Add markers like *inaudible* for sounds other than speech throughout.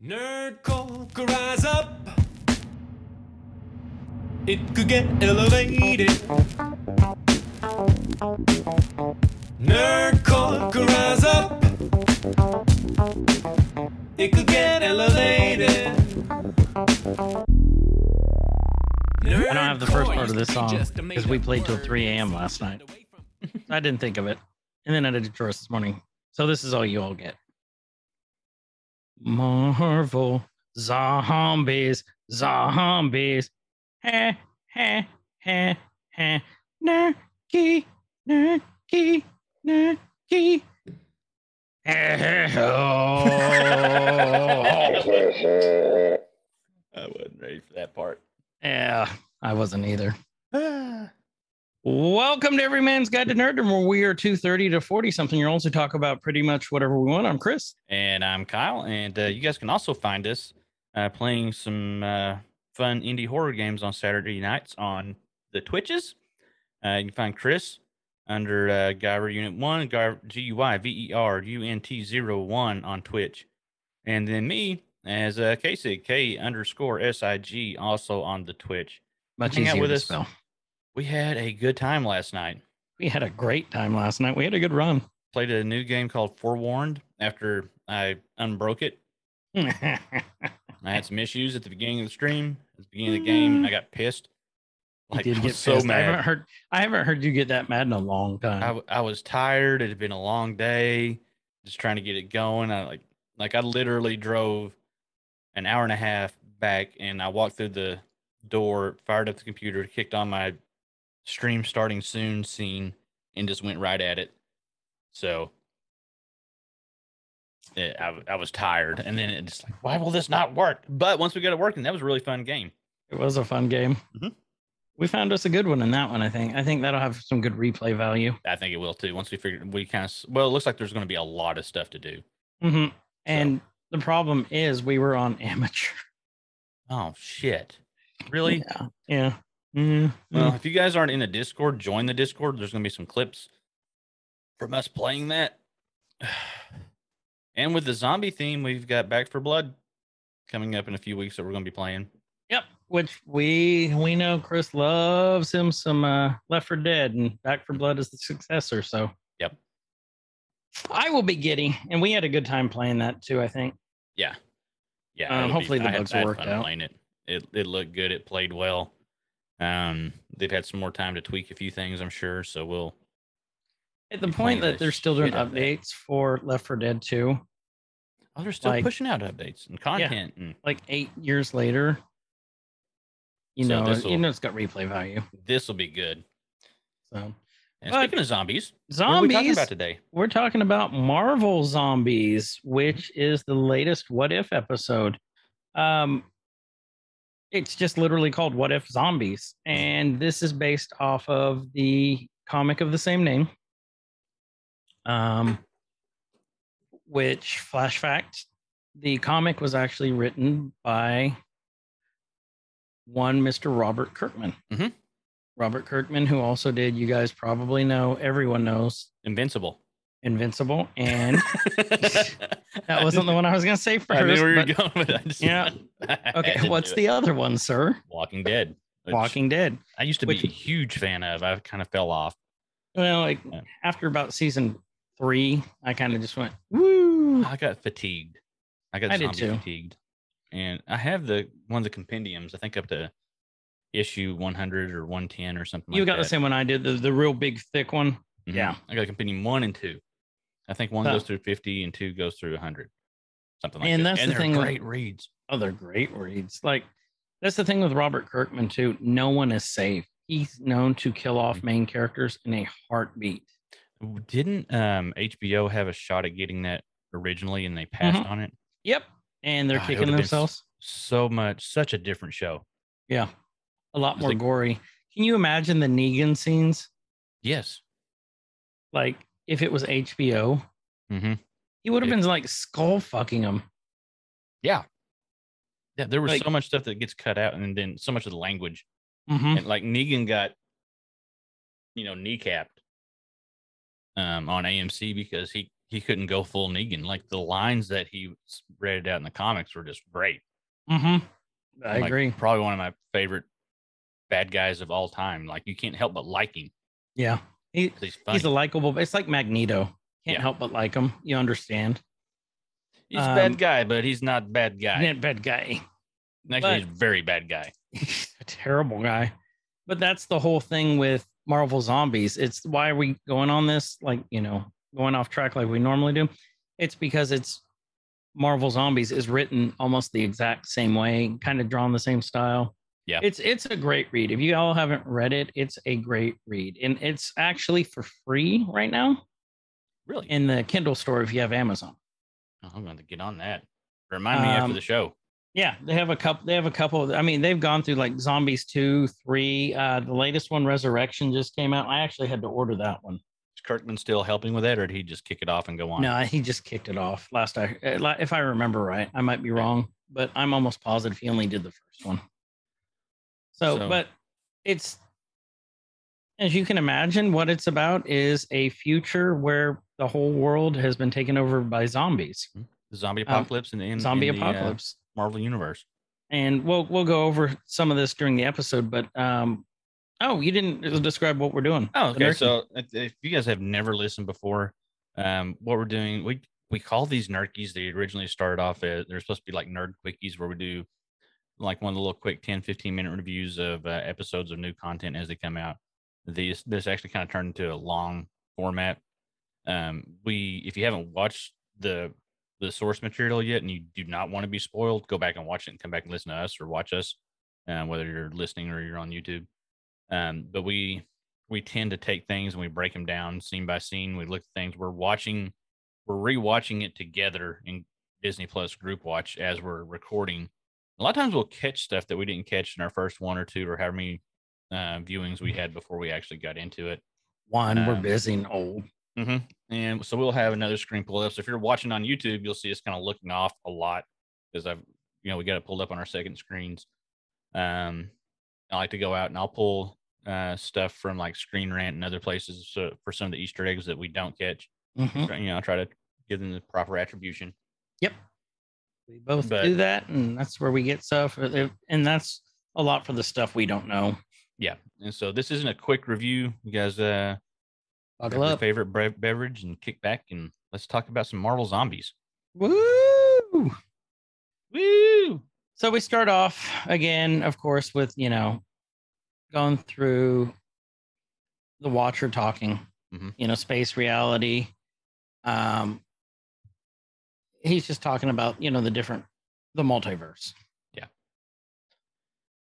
Nerd could rise up. It could get elevated. Nerd could rise up. It could get elevated. I don't have the first part of this song because we played till 3 a.m. last night. *laughs* I didn't think of it. And then I did chorus this morning. So this is all you all get. Marvel zombies, zombies. Heh, heh, heh, heh. Nerky, nerky, nerky. *laughs* I wasn't ready for that part. Yeah, I wasn't either. Ah. Welcome to Every Man's Guide to Nerddom, where we are 230 to 40 something year olds who talk about pretty much whatever we want. I'm Chris. And I'm Kyle, and uh, you guys can also find us uh, playing some uh, fun indie horror games on Saturday nights on the Twitches. Uh, you can find Chris under uh, Guyver Unit 1, G U Y V E R U N T 01 on Twitch. And then me as uh, Kasig, K underscore S I G, also on the Twitch. Much Hang out easier with to us. spell. We had a good time last night. We had a great time last night. We had a good run. Played a new game called Forewarned after I unbroke it. *laughs* I had some issues at the beginning of the stream. At the beginning of the game, mm. I got pissed. You did I get so pissed. I haven't heard. I haven't heard you get that mad in a long time. I, w- I was tired. It had been a long day, just trying to get it going. I like, like I literally drove an hour and a half back, and I walked through the door, fired up the computer, kicked on my stream starting soon scene, and just went right at it. So. I I, I was tired, and then it's like, why will this not work? But once we got it working, that was a really fun game. it was a fun game. Mhm. We found us a good one in that one. I think. I think that'll have some good replay value. I think it will too. Once we figure, we kind of well, it looks like there's going to be a lot of stuff to do. hmm And the problem is, we were on *laughs* amateur. Oh shit! Really? Yeah. Yeah. Mhm. Well, if you guys aren't in the Discord, join the Discord. There's going to be some clips from us playing that. *sighs* And with the zombie theme, we've got Back for Blood coming up in a few weeks that we're going to be playing. Yep, which we we know Chris loves him some uh Left for Dead and Back for Blood is the successor. So Yep. I will be giddy, and we had a good time playing that too. I think. Yeah, yeah. Um, it'll be- hopefully the I had- bugs I had will work fun out. Playing it, it it looked good. It played well. Um, they've had some more time to tweak a few things, I'm sure. So we'll At the point that they're still doing updates for Left for Dead 2, Oh, they're still Like- pushing out updates and content. And like eight years later, you So know, you know, it's got replay value. this will be good. So And But- speaking of zombies, zombies. what are we talking about today? We're talking about Marvel Zombies, which is the latest What If episode. Um, it's just literally called What If Zombies, and this is based off of the comic of the same name. Um, which flash fact, the comic was actually written by one Mr. Robert Kirkman. Mhm. Robert Kirkman, who also did, you guys probably know, everyone knows, Invincible. Invincible, and *laughs* that wasn't the one I was going to say first. I knew where you going with just- Yeah. *laughs* Okay, what's the it. other one, sir? Walking Dead? Walking Dead. I used to which- be a huge fan of. I kind of fell off. Well, like Yeah. after about season three, I kind of just went, woo. I got fatigued. I got I did zombie too. fatigued, and I have the one of the compendiums. I think up to issue 100 or 110 or something. You like got the same one I did, the, the real big, thick one. Mhm. yeah. I got a compendium one and two. I think one Huh. goes through 50 and two goes through 100. Something like And that. that's and the they're thing with- great reads. Oh, they're great reads. Like, that's the thing with Robert Kirkman, too. No one is safe. He's known to kill off Mhm. main characters in a heartbeat. Didn't um, HBO have a shot at getting that originally and they passed Mhm. on it? Yep. And they're kicking would've been s- themselves. So much, such a different show. Yeah. A lot more like- gory. Can you imagine the Negan scenes? Yes. Like, if it was HBO, Mm-hmm. he would have been like skull fucking him. Yeah. Yeah, there was Like- so much stuff that gets cut out, and then so much of the language. Mm-hmm. And like Negan got, you know, kneecapped um, on AMC because he he couldn't go full Negan. Like the lines that he read out in the comics were just great. Mm-hmm. I Like, agree. Probably one of my favorite bad guys of all time. Like you can't help but like him. Yeah. He, He's he's a likable. It's like Magneto. Can't Yeah. help but like him. You understand? He's a um, bad guy, but he's not bad guy. Not bad guy. Actually, but- he's a very bad guy. *laughs* He's a terrible guy. But that's the whole thing with Marvel Zombies. It's why are we going on this, like, you know, going off track like we normally do? It's because it's Marvel Zombies is written almost the exact same way, kind of drawn the same style. Yeah. It's it's a great read. If you all haven't read it, it's a great read. And it's actually for free right now Really? in the Kindle store if you have Amazon. Oh, I'm going to get on that. Remind me after Um, the show. Yeah, they have a couple. They have a couple. I mean, they've gone through like Zombies two, three. Uh, the latest one, Resurrection, just came out. I actually had to order that one. Is Kirkman still helping with that, or did he just kick it off and go on? No, he just kicked it off. Last I, uh, if I remember right, I might be wrong, but I'm almost positive he only did the first one. So, So- but it's as you can imagine, what it's about is a future where the whole world has been taken over by zombies, The zombie apocalypse in, in um, zombie in the, uh, apocalypse. Marvel universe. and we'll we'll go over some of this during the episode. But um, oh, you didn't describe what we're doing. Oh, okay. So if, if you guys have never listened before, um, what we're doing, we we call these nerkies. They originally started off as they're supposed to be like nerd quickies, where we do like one of the little quick 10, 15 minute reviews of uh, episodes of new content as they come out. These this actually kind of turned into a long format. Um, we if you haven't watched the the source material yet and you do not want to be spoiled, go back and watch it and come back and listen to us or watch us, uh, whether you're listening or you're on YouTube. Um, but we we tend to take things and we break them down scene by scene. We look at things. We're watching, we're rewatching it together in Disney Plus group watch as we're recording. A lot of times we'll catch stuff that we didn't catch in our first one or two or however many uh, viewings we had before we actually got into it. One, we're Um, busy and old. Mm-hmm. And so we'll have another screen pulled up. So if you're watching on YouTube, you'll see us kind of looking off a lot because I've, you know, we got it pulled up on our second screens. Um, I like to go out and I'll pull uh, stuff from like Screen Rant and other places so, for some of the Easter eggs that we don't catch. Mhm. You know, I try to give them the proper attribution. Yep. We both But- do that, and that's where we get stuff. And that's a lot for the stuff we don't know. Yeah. And so this isn't a quick review. You guys, uh, Buckle your up. favorite bre- beverage and kick back and let's talk about some Marvel zombies. Woo! Woo! So we start off again, of course, with you know, going through the Watcher talking, Mhm. you know, space reality. Um, he's just talking about you know the different, the multiverse. Yeah,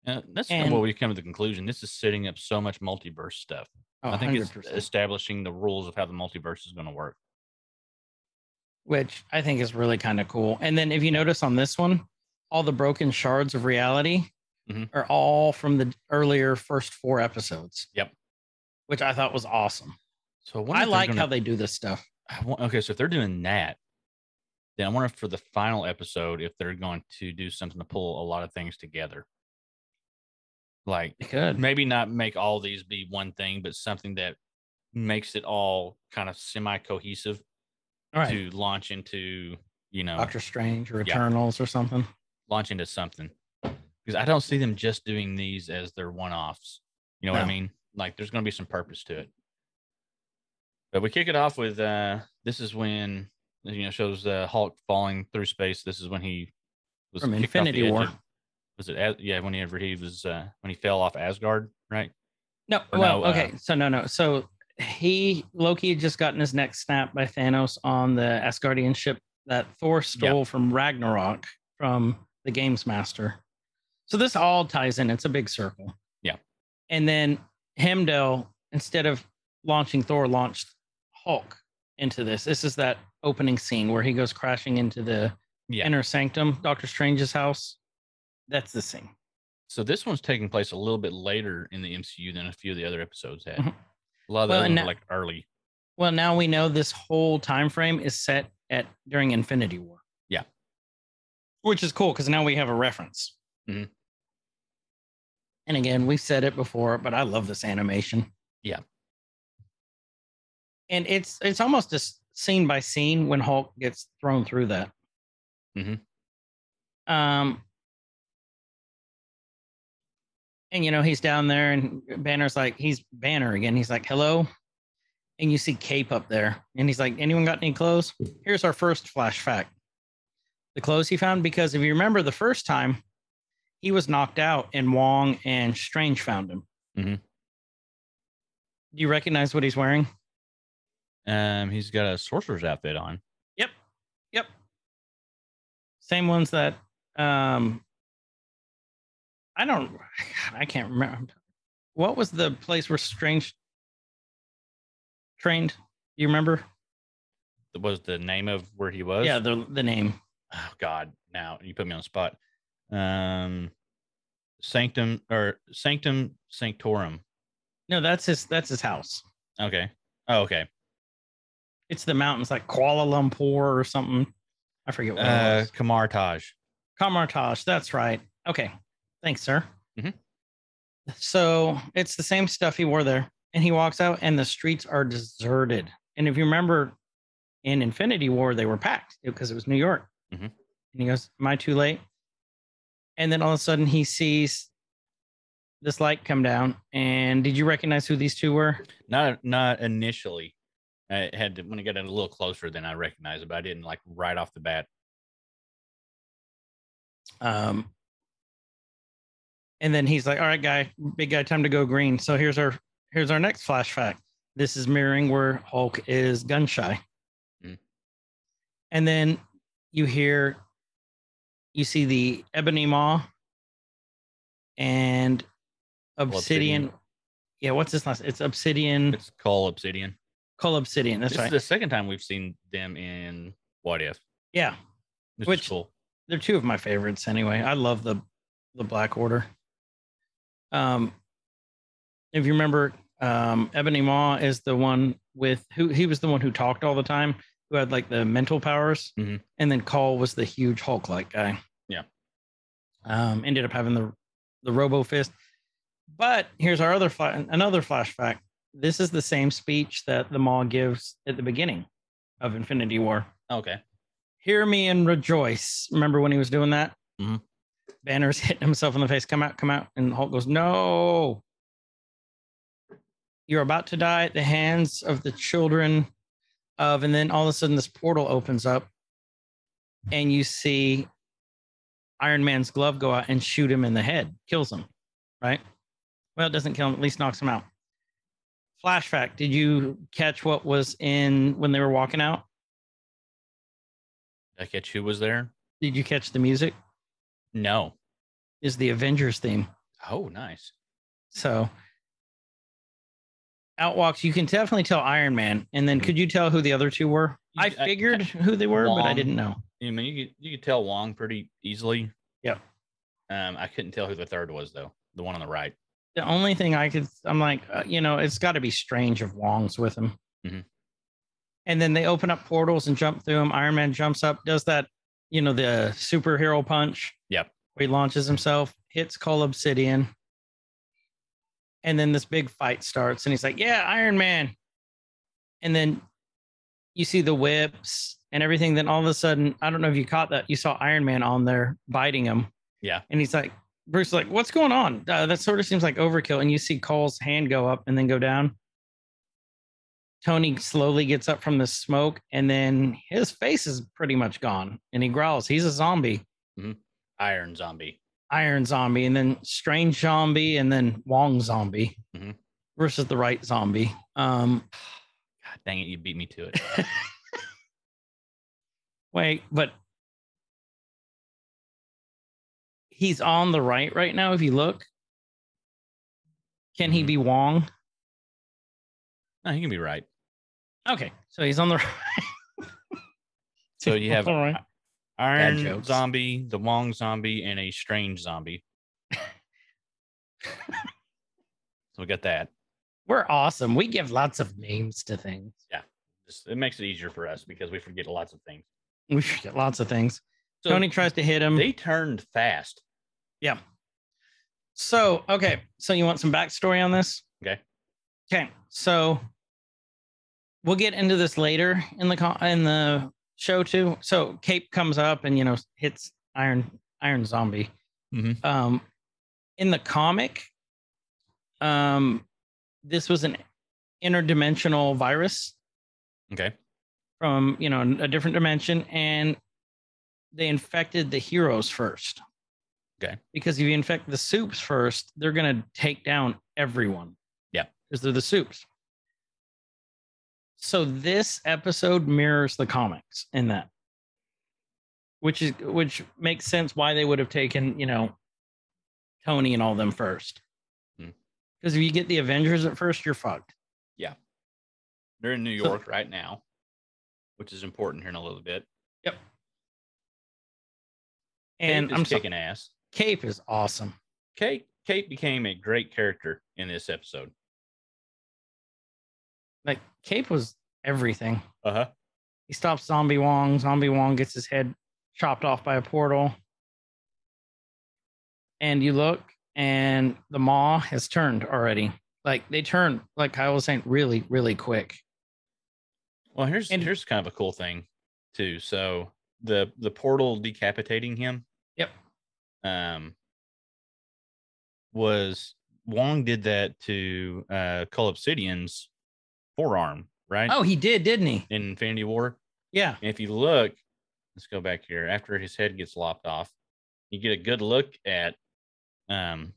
uh, that's kind of And- what we come to the conclusion. This is setting up so much multiverse stuff. Oh, I think it's 100%. establishing the rules of how the multiverse is going to work. which I think is really kind of cool. And then if you notice on this one, all the broken shards of reality Mhm. are all from the earlier first four episodes. Yep. Which I thought was awesome. So I like gonna- how they do this stuff. I wa- okay, so if they're doing that, then I wonder for the final episode if they're going to do something to pull a lot of things together. Like could. maybe not make all these be one thing, but something that makes it all kind of semi cohesive right. to launch into, you know, Doctor Strange or Yeah. Eternals or something. launch into something. Because I don't see them just doing these as their one offs. You know what I mean? Like there's going to be some purpose to it. But we kick it off with uh this is when you know shows uh, Hulk falling through space. This is when he was From Infinity War. of- was it? Yeah, whenever he was uh when he fell off Asgard, right? No, Or well, no, uh, okay. So no, no. So he Loki had just gotten his neck snapped by Thanos on the Asgardian ship that Thor stole from Ragnarok from the Games Master. So this all ties in. It's a big circle. Yeah. And then Heimdall, instead of launching Thor, launched Hulk into this. This is that opening scene where he goes crashing into the Yeah. inner sanctum, Doctor Strange's house. That's the scene. So this one's taking place a little bit later in the MCU than a few of the other episodes had. Mhm. A lot of Well, now- like early. Well, now we know this whole time frame is set at during Infinity War. Yeah. Which is cool because now we have a reference. Mhm. And again, we've said it before, but I love this animation. Yeah. And it's it's almost just scene by scene when Hulk gets thrown through that. Mhm. Um, and you know he's down there, and Banner's like he's Banner again. He's like, "Hello," and you see Cape up there, and he's like, "Anyone got any clothes?" Here's our first flash fact: the clothes he found. Because if you remember the first time, he was knocked out, and Wong and Strange found him. Mhm. Do you recognize what he's wearing? Um, he's got a sorcerer's outfit on. Yep. Yep. Same ones that um I don't *laughs* I can't remember. What was the place where Strange trained? Do you remember? That was the name of where he was. Yeah, the the name. Oh God, now you put me on the spot. Um, Sanctum or Sanctum Sanctorum. No, that's his that's his house. Okay. Oh, okay. It's the mountains like Kuala Lumpur or something. I forget what it Uh, was. Kamar-Taj. Kamar-Taj, that's right. Okay. Thanks, sir. Mhm. So it's the same stuff he wore there. And he walks out, and the streets are deserted. And if you remember in Infinity War, they were packed because it was New York. Mhm. And he goes, Am I too late? And then all of a sudden he sees this light come down. And did you recognize who these two were? Not not initially. I had to, when I got a little closer, then I recognized it, but I didn't like right off the bat. Um, and then he's like, "All right, guy, big guy, time to go green." So here's our here's our next flash fact. This is mirroring where Hulk is gun shy. Mm. And then you hear, you see the ebony maw and obsidian. obsidian. Yeah, what's this last? It's obsidian. It's called Obsidian. Cull Obsidian. That's this right. is the second time we've seen them in What If. yeah, Which, Which- cool. they're two of my favorites anyway. I love the the Black Order. Um, if you remember, um, Ebony Maw is the one with who he was the one who talked all the time, who had like the mental powers, Mhm. and then Call was the huge Hulk like guy. Yeah. Um, ended up having the the Robo Fist. But here's our other fla- another flashback. This is the same speech that the Maw gives at the beginning of Infinity War Okay. hear me and rejoice. Remember when he was doing that? Mhm. Banner's *laughs* hitting himself in the face. Come out, come out. And Hulk goes, No. You're about to die at the hands of the children of, and then all of a sudden this portal opens up and you see Iron Man's glove go out and shoot him in the head, kills him, right? Well, it doesn't kill him, at least knocks him out. Flash fact, did you catch what was in when they were walking out? Did I catch who was there? Did you catch the music? No. Is the Avengers theme. Oh, nice. So Outwalks, you can definitely tell Iron Man. And then could you tell who the other two were? I I- figured who they were, but I didn't know. I mean, you could you could tell Wong pretty easily. Yep. Um, I couldn't tell who the third was though. The one on the right. The only thing I could, I'm like, uh, you know, it's got to be strange if Wong's with him. Mhm. And then they open up portals and jump through them. Iron Man jumps up, does that, you know, the superhero punch. Yep. Where he launches himself, hits Cull Obsidian. And then this big fight starts, and he's like, Yeah, Iron Man. And then you see the whips and everything. Then all of a sudden, I don't know if you caught that. You saw Iron Man on there biting him. Yeah. And he's like, Bruce, like, what's going on? Uh, that sort of seems like overkill. And you see Cull's hand go up and then go down. Tony slowly gets up from the smoke, and then his face is pretty much gone. And he growls. He's a zombie, Iron Zombie. Iron Zombie, and then Strange Zombie, and then Wong Zombie Mhm. versus the right zombie. Um, *sighs* God dang it, you beat me to it. *laughs* wait, but he's on the right right now. If you look, can he Mhm. be Wong? no, he can be right. Okay, so he's on the *laughs* right. So you have *laughs* All right. Iron. Zombie, the Wong Zombie, and a Strange Zombie. *laughs* so we got that. We're awesome. We give lots of names to things. Just, it makes it easier for us because we forget lots of things. We forget lots of things. So Tony tries to hit him. they turned fast. Yeah. So, okay. So, you want some backstory on this? Okay. Okay. So, we'll get into this later in the in the show too. So Cape comes up and you know hits Iron Iron Zombie. Mhm. Um, in the comic, um, this was an interdimensional virus Okay. from you know a different dimension, and they infected the heroes first. Okay. Because if you infect the soups first, they're gonna take down everyone. Yeah. Because they're the soups. So this episode mirrors the comics in that. Which is which makes sense why they would have taken, you know, Tony and all them first. Hmm. Because if you get the Avengers at first, you're fucked. Yeah. They're in New So- York right now, which is important here in a little bit. Yep. And I'm so, ass. Cape is awesome. Cape Kate became a great character in this episode. Like Cape was everything. Uh huh. He stops Zombie Wong. Zombie Wong gets his head chopped off by a portal. And you look, and the maw has turned already. Like they turn, like Kyle was saying, really, really quick. Well, here's And- here's kind of a cool thing too. So the the portal decapitating him. Um. Was Wong did that to uh Cull Obsidian's forearm, right? Oh, he did, didn't he? In Infinity War. Yeah. And if you look, let's go back here. After his head gets lopped off, you get a good look at um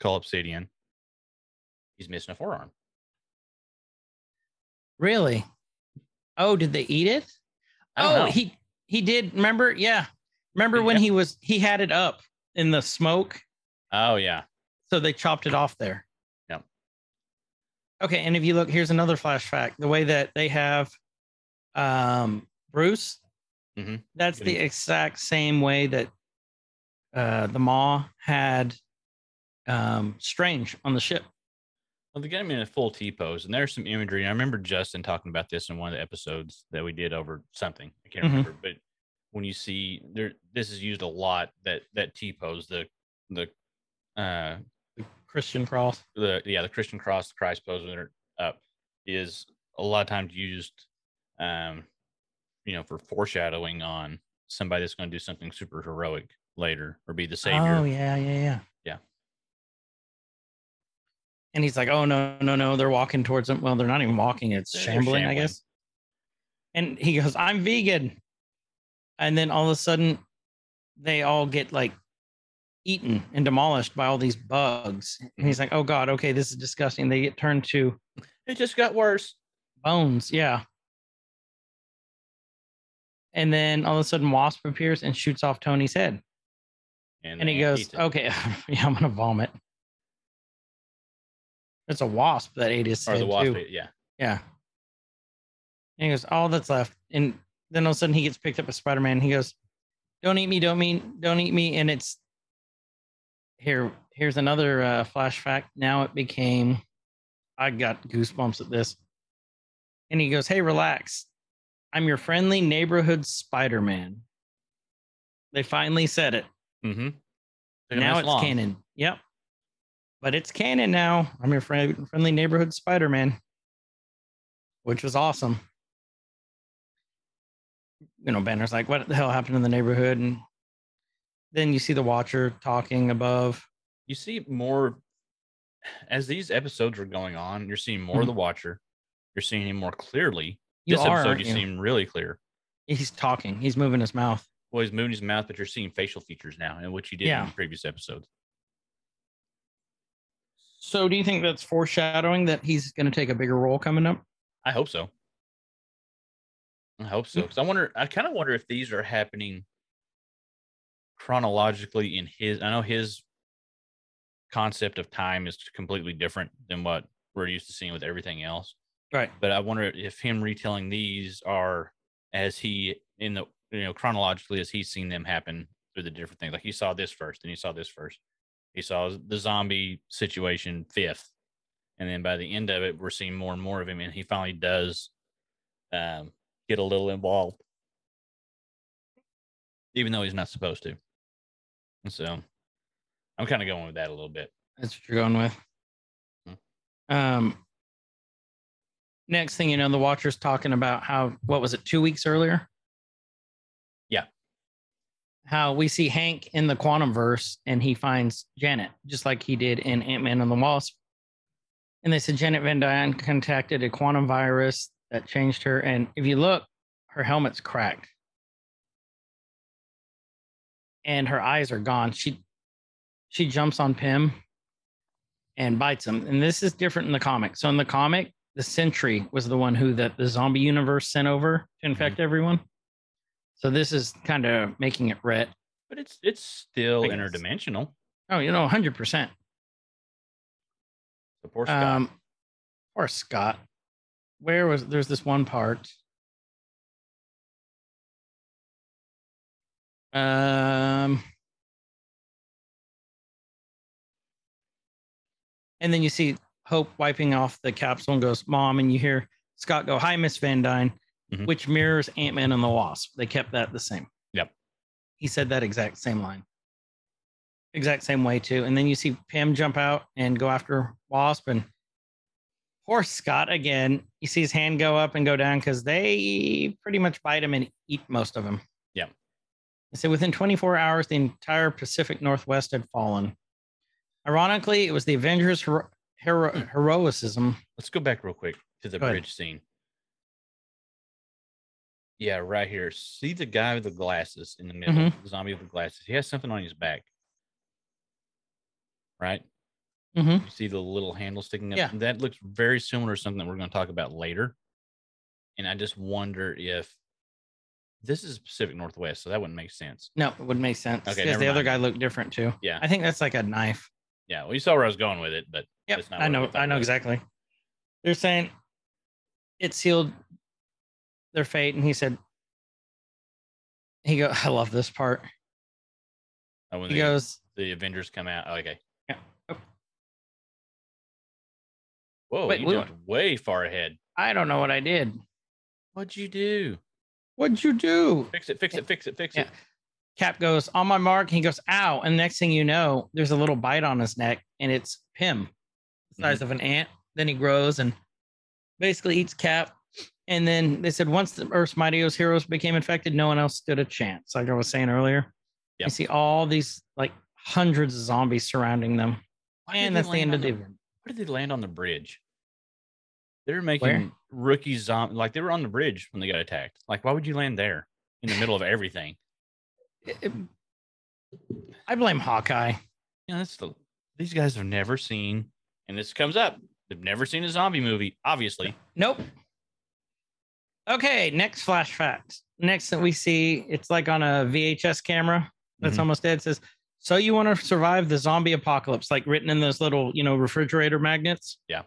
Cull Obsidian. He's missing a forearm. Really? Oh, did they eat it? Oh, know. he he did. Remember? Yeah. Remember Did when he was he had it up in the smoke? Oh yeah. So they chopped it off there. Yep. Okay, and if you look, here's another flash fact: the way that they have um, Bruce, Mhm. that's the Getting- exact same way that uh, the Maw had um, Strange on the ship. Well, they got him in a full T pose, and there's some imagery. I remember Justin talking about this in one of the episodes that we did over something. I can't Mhm. remember, but when you see there, this is used a lot. That that T pose, the the uh The Christian cross. the yeah the Christian cross, the Christ pose when they're up, is a lot of times used, um, you know, for foreshadowing on somebody that's going to do something super heroic later or be the savior. Oh yeah, yeah, yeah. Yeah. And he's like, "Oh no, no, no! They're walking towards him. Well, they're not even walking; it's They're shambling, I guess." And he goes, "I'm vegan," and then all of a sudden, they all get like eaten and demolished by all these bugs. And he's like, "Oh God, okay, this is disgusting." They get turned to It just got worse. bones, yeah. And then all of a sudden, Wasp appears and shoots off Tony's head. And he goes, "Okay, *laughs* yeah, I'm gonna vomit." It's a wasp that ate his or head the wasp, too. ate- yeah. Yeah. And he goes, "All that's left." And then all of a sudden, he gets picked up by Spider Man. He goes, "Don't eat me! Don't mean, don't eat me!" And it's here. Here's another uh, flash fact. Now it became. I got goosebumps at this. And he goes, "Hey, relax. I'm your friendly neighborhood Spider Man." They finally said it Mm-hmm. now it's canon. Yep. But it's canon now. I'm your friend, friendly neighborhood Spider Man, which was awesome. You know, Banner's like, what the hell happened in the neighborhood? And then you see the Watcher talking above. You see more as these episodes are going on. You're seeing more of the Watcher. You're seeing him more clearly. Mm-hmm. You this are. episode, you you? see him really clear. He's talking. He's moving his mouth. Well, he's moving his mouth, but you're seeing facial features now, and which you did Yeah. in previous episodes. So, do you think that's foreshadowing that he's going to take a bigger role coming up? I hope so. I hope so. Because I wonder, I kind of wonder if these are happening chronologically in his. I know his concept of time is completely different than what we're used to seeing with everything else. Right. But I wonder if him retelling these are as he in the you know chronologically as he's seen them happen through the different things. Like he saw this first, and he saw this first. He saw the zombie situation fifth, and then by the end of it, we're seeing more and more of him, and he finally does um, get a little involved, even though he's not supposed to. And so, I'm kind of going with that a little bit. That's what you're going with. Hmm. Um, next thing you know, the Watcher's talking about how what was it two weeks earlier? Yeah. How we see Hank in the quantum verse and he finds Janet, just like he did in Ant Man and the Wasp. And they said Janet Van Dyne contacted a quantum virus that changed her. And if you look, her helmet's cracked. And her eyes are gone. She she jumps on Pym and bites him. And this is different in the comic. So in the comic, the Sentry was the one who that the zombie universe sent over to infect everyone. So this is kind of making it red. But it's it's still interdimensional. Oh, you know, hundred percent. So poor Scott. Um, or Scott. Where was there's this one part? Um, and then you see Hope wiping off the capsule and goes, "Mom," and you hear Scott go, "Hi, Miss Van Dyne," Mhm. which mirrors Ant Man and the Wasp. They kept that the same. Yep. He said that exact same line, exact same way too. And then you see Pym jump out and go after Wasp, and poor Scott again. You see his hand go up and go down because they pretty much bite him and eat most of him. Yeah. Said within 24 hours, the entire Pacific Northwest had fallen. Ironically, it was the Avengers' hero- hero- heroicism. Let's go back real quick to the Go ahead. bridge scene. Yeah, right here. See the guy with the glasses in the middle, Mm-hmm. the zombie with the glasses. He has something on his back. Right? Mhm. You see the little handle sticking up. Yeah. That looks very similar to something that we're going to talk about later. And I just wonder if this is Pacific Northwest, so that wouldn't make sense. No, it wouldn't make sense Okay, because the other guy looked different too. Yeah. I think that's like a knife. Yeah. Well, you saw where I was going with it, but not I know. I know exactly. They're saying it sealed their fate, and he said, "He go. I love this part. Oh, when He the, goes, the Avengers come out. Oh, okay. Whoa, Wait, you we- jumped way far ahead. I don't know what I did. What'd you do? What'd you do?" Fix it, fix it, fix it, fix Yeah. it. Cap goes on my mark. He goes, "Ow!" And next thing you know, there's a little bite on his neck, and it's Pym, the mm-hmm. size of an ant. Then he grows and basically eats Cap. And then they said once the Earth's mightiest heroes became infected, no one else stood a chance. Like I was saying earlier, Yep. you see all these like hundreds of zombies surrounding them, Why and that's the end of the. Where did they land on the bridge? They were making rookie zombie like they were on the bridge when they got attacked. Like, why would you land there in the middle of everything? It- it- I blame Hawkeye. You know, that's the these guys have never seen, and this comes up. They've never seen a zombie movie, obviously. Nope. Okay, next flash facts. Next that we see, it's like on a VHS camera that's Mhm. almost dead. It says, "So you want to survive the zombie apocalypse?" Like written in those little, you know, refrigerator magnets. Yeah.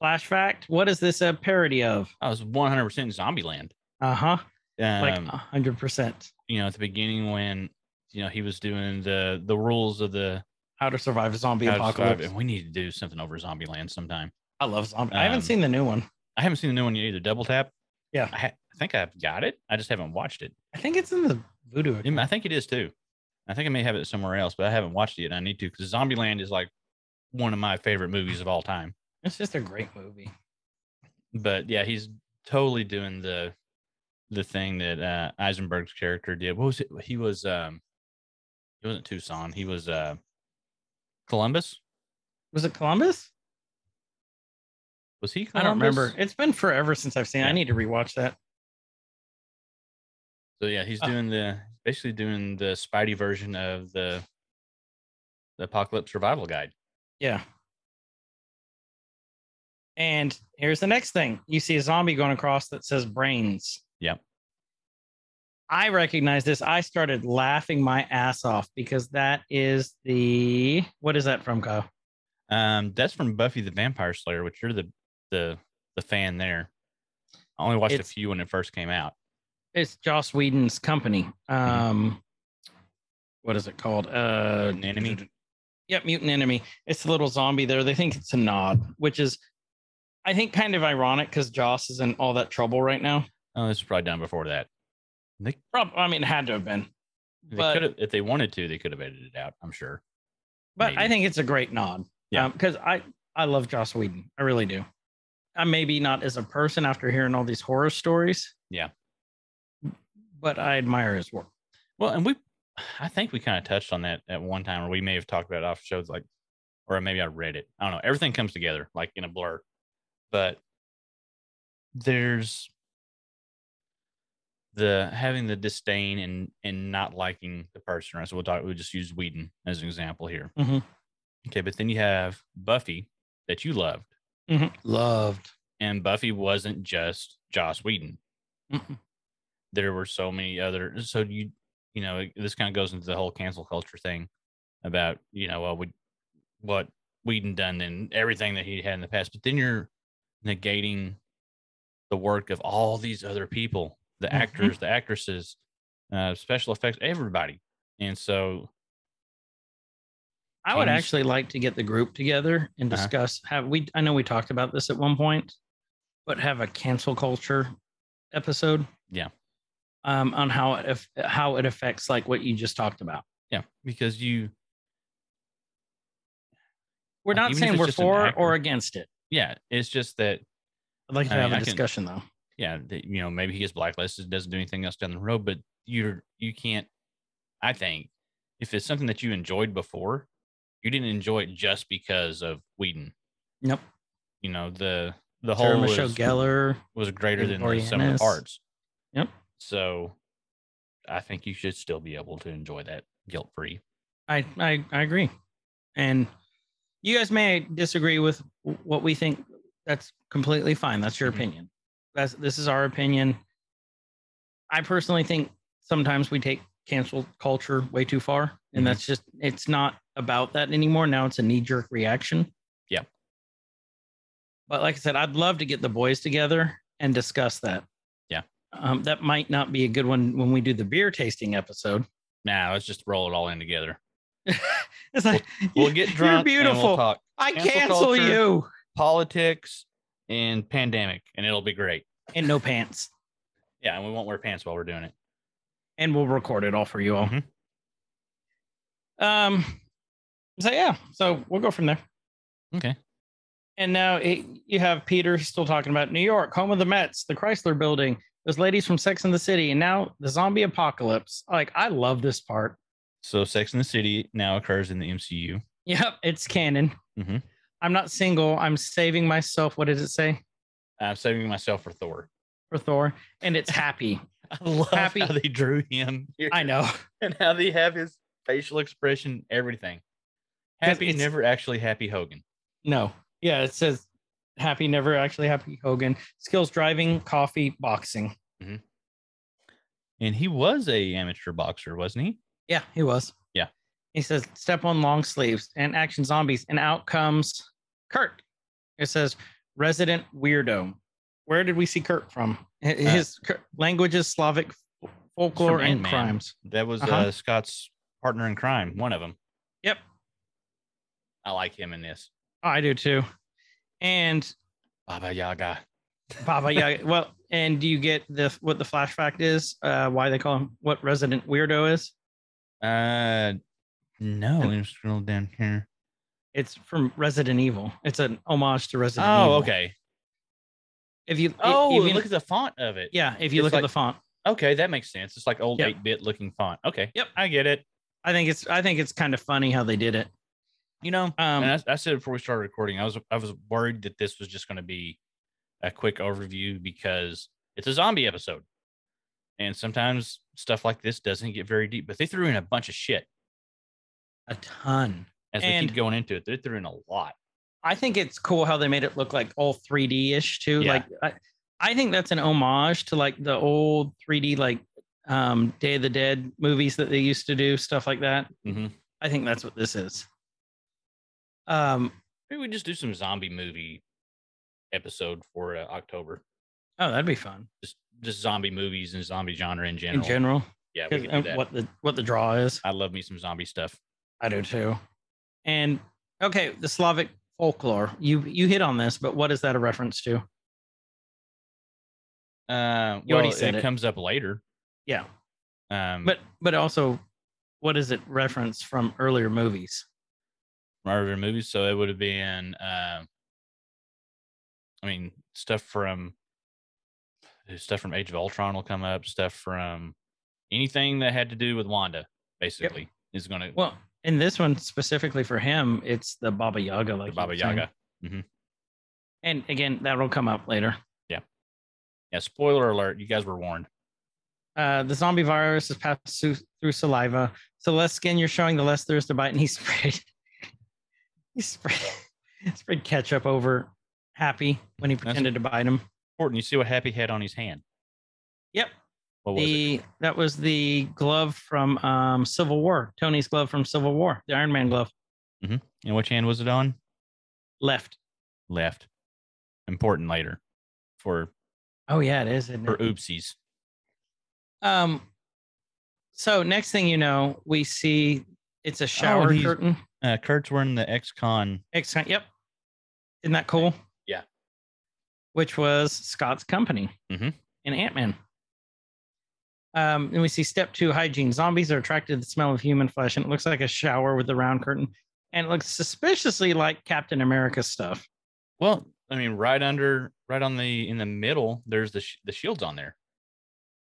Flash fact: What is this a parody of? I was 100 percent in Zombieland. Uh huh. Like Um, hundred percent. you know, at the beginning when you know he was doing the the rules of the How to survive a zombie survive, apocalypse. and we need to do something over Zombieland sometime. I love zombie. I haven't Um, seen the new one. I haven't seen the new one yet either. Double Tap. Yeah. I, ha- I think I've got it. I just haven't watched it. I think it's in the Vudu. Account. I think it is too. I think I may have it somewhere else, but I haven't watched it yet. I need to because Zombieland is like one of my favorite movies of all time. It's just a great movie. But yeah, he's totally doing the the thing that uh, Eisenberg's character did. What was it? He was um, he wasn't Tucson. He was uh, Columbus. Was it Columbus? Was he? I don't remember. It's been forever since I've seen. it. I need to rewatch that. So yeah, he's Ah. doing the basically doing the Spidey version of the the Apocalypse Survival Guide. Yeah. And here's the next thing. You see a zombie going across that says brains. Yep. I recognize this. I started laughing my ass off because that is the what is that from, Kyle? Um, that's from Buffy the Vampire Slayer, which you're the the the fan there. I only watched It's- a few when it first came out. It's Joss Whedon's company. Um what is it called? Uh Mutant Enemy? Yep, mutant enemy. It's the little zombie there. They think it's a nod, which is I think kind of ironic because Joss is in all that trouble right now. Oh, this was probably done before that. They, Prob- I mean, it had to have been. they But- could have, if they wanted to, they could have edited it out. I'm sure. But I think it's a great nod. Yeah. Because I I love Joss Whedon. I really do. I'm maybe not as a person after hearing all these horror stories. Yeah. But I admire his work. Well, and we, I think we kind of touched on that at one time, or we may have talked about it off shows like, or maybe I read it. I don't know. Everything comes together like in a blur, but there's the having the disdain and and not liking the person. Right. So we'll talk. We'll just use Whedon as an example here. Mhm. Okay, but then you have Buffy that you loved, Loved. and Buffy wasn't just Joss Whedon. Mhm. There were so many other so you you know this kind of goes into the whole cancel culture thing about you know well, we, what Whedon done and everything that he had in the past but then you're negating the work of all these other people the Mhm. actors the actresses uh special effects everybody and so I would actually like to get the group together and Uh-huh. discuss. Have we? I know we talked about this at one point, but have a cancel culture episode. Yeah. Um, on how it aff- how it affects like what you just talked about. yeah because you We're Like, not saying we're for actor. or against it. yeah it's just that I'd like to I mean, have a I can- discussion though. yeah, that, you know, maybe he gets blacklisted, doesn't do anything else down the road, but you're you can't. I think if it's something that you enjoyed before, you didn't enjoy it just because of Whedon. Nope. You know the the Sarah whole Michelle was, Gellar. was greater than the sum of the parts. Yep. So, I think you should still be able to enjoy that guilt free. I, I I agree, and you guys may disagree with what we think. That's completely fine. That's your Mhm. opinion. That's this is our opinion. I personally think sometimes we take cancel culture way too far, and Mhm. that's just it's not about that anymore. Now it's a knee jerk reaction. Yeah. But like I said, I'd love to get the boys together and discuss that. Um, that might not be a good one when we do the beer tasting episode. Now let's just roll it all in together. *laughs* It's like We'll get You're drunk. beautiful. And we'll talk I Cancel cancel culture. you. politics and pandemic, and it'll be great. And no pants. Yeah, and we won't wear pants while we're doing it. And we'll record it all for you all. Mhm. Um so yeah, so we'll go from there. Okay. And now it, you have Peter he's still talking about New York, home of the Mets, the Chrysler building, those ladies from Sex and the City, and now the zombie apocalypse. Like I love this part. So Sex in the City now occurs in the MCU. Yep, it's canon. Mhm. I'm not single. I'm saving myself. What does it say I'm saving myself for Thor. for Thor? And it's happy. *laughs* I love Happy- how they drew him here I know. *laughs* and how they have his facial expression, everything. Happy, never actually happy Hogan. No. Yeah, it says happy, never actually happy Hogan. Skills driving, coffee, boxing. And he was a amateur boxer, wasn't he? Yeah, he was. Yeah. He says step on long sleeves and action zombies. And out comes Kurt. It says resident weirdo. Where did we see Kurt from? H- His Kurt- languages, Slavic folklore, and Ant-Man. crimes. That was Uh-huh. uh, Scott's partner in crime, one of them. Yep. I like him in this. I do too. And Baba Yaga. Baba *laughs* Yaga. Well, and do you get the what the flash fact is? Uh, why they call him what resident weirdo is? Uh, no, let me scroll down here. It's from Resident Evil. It's an homage to Resident Evil. Oh, okay. If you Oh, even, look at the font of it. yeah, if you look like- at the font, Okay, that makes sense. It's like old Yep. 8 bit looking font. Okay. Yep. I get it. I think it's I think it's kind of funny how they did it. You know, Um, and I, I said before we started recording, I was I was worried that this was just going to be a quick overview because it's a zombie episode, and sometimes stuff like this doesn't get very deep. But they threw in a bunch of shit a ton. as we And- keep going into it. They threw in a lot. I think it's cool how they made it look like all 3D ish too. Yeah. Like I, I think that's an homage to like the old 3D like um Day of the Dead movies that they used to do, stuff like that. Mm-hmm. I think that's what this is. Um Maybe we just do some zombie movie episode for uh, October. oh that'd be fun Just just zombie movies and zombie genre in general. in general. yeah, we could do that. what the what the draw is. I love me some zombie stuff. I do too. And okay, the Slavic folklore. You you hit on this, but what is that a reference to? Uh, You well, already said it it. comes up later. Yeah. Um, But but also what is it reference from earlier movies? Marvel movies. So it would have been uh, I mean, stuff from stuff from Age of Ultron will come up. Stuff from anything that had to do with Wanda, basically, is going to Well, in this one specifically for him, it's the Baba Yaga, like Baba. Yaga. And again, that'll come up later. Yeah, Yeah. spoiler alert, you guys were warned. Uh, the zombie virus is passed through, through saliva. So less skin you're showing, the less there is to bite. And he sprayed, *laughs* he spread, *laughs* sprayed ketchup over Happy when he pretended to bite him. Important, you see what Happy had on his hand. Yep. What was it? The that was the glove from um, Civil War. Tony's glove from Civil War, the Iron Man glove. And which hand was it on? Left. Left. Important later for Oh yeah, it is. Isn't for it? oopsies. Um. So next thing you know, we see it's a shower he's- curtain. Uh, Kurt's wearing the X-Con. Ex- yep. Isn't that cool? Yeah. Which was Scott's company Mhm. in Ant Man. Um, and we see step two hygiene. Zombies are attracted to the smell of human flesh, and it looks like a shower with the round curtain, and it looks suspiciously like Captain America stuff. Well, I mean, right under, right on the in the middle, there's the sh- the shields on there.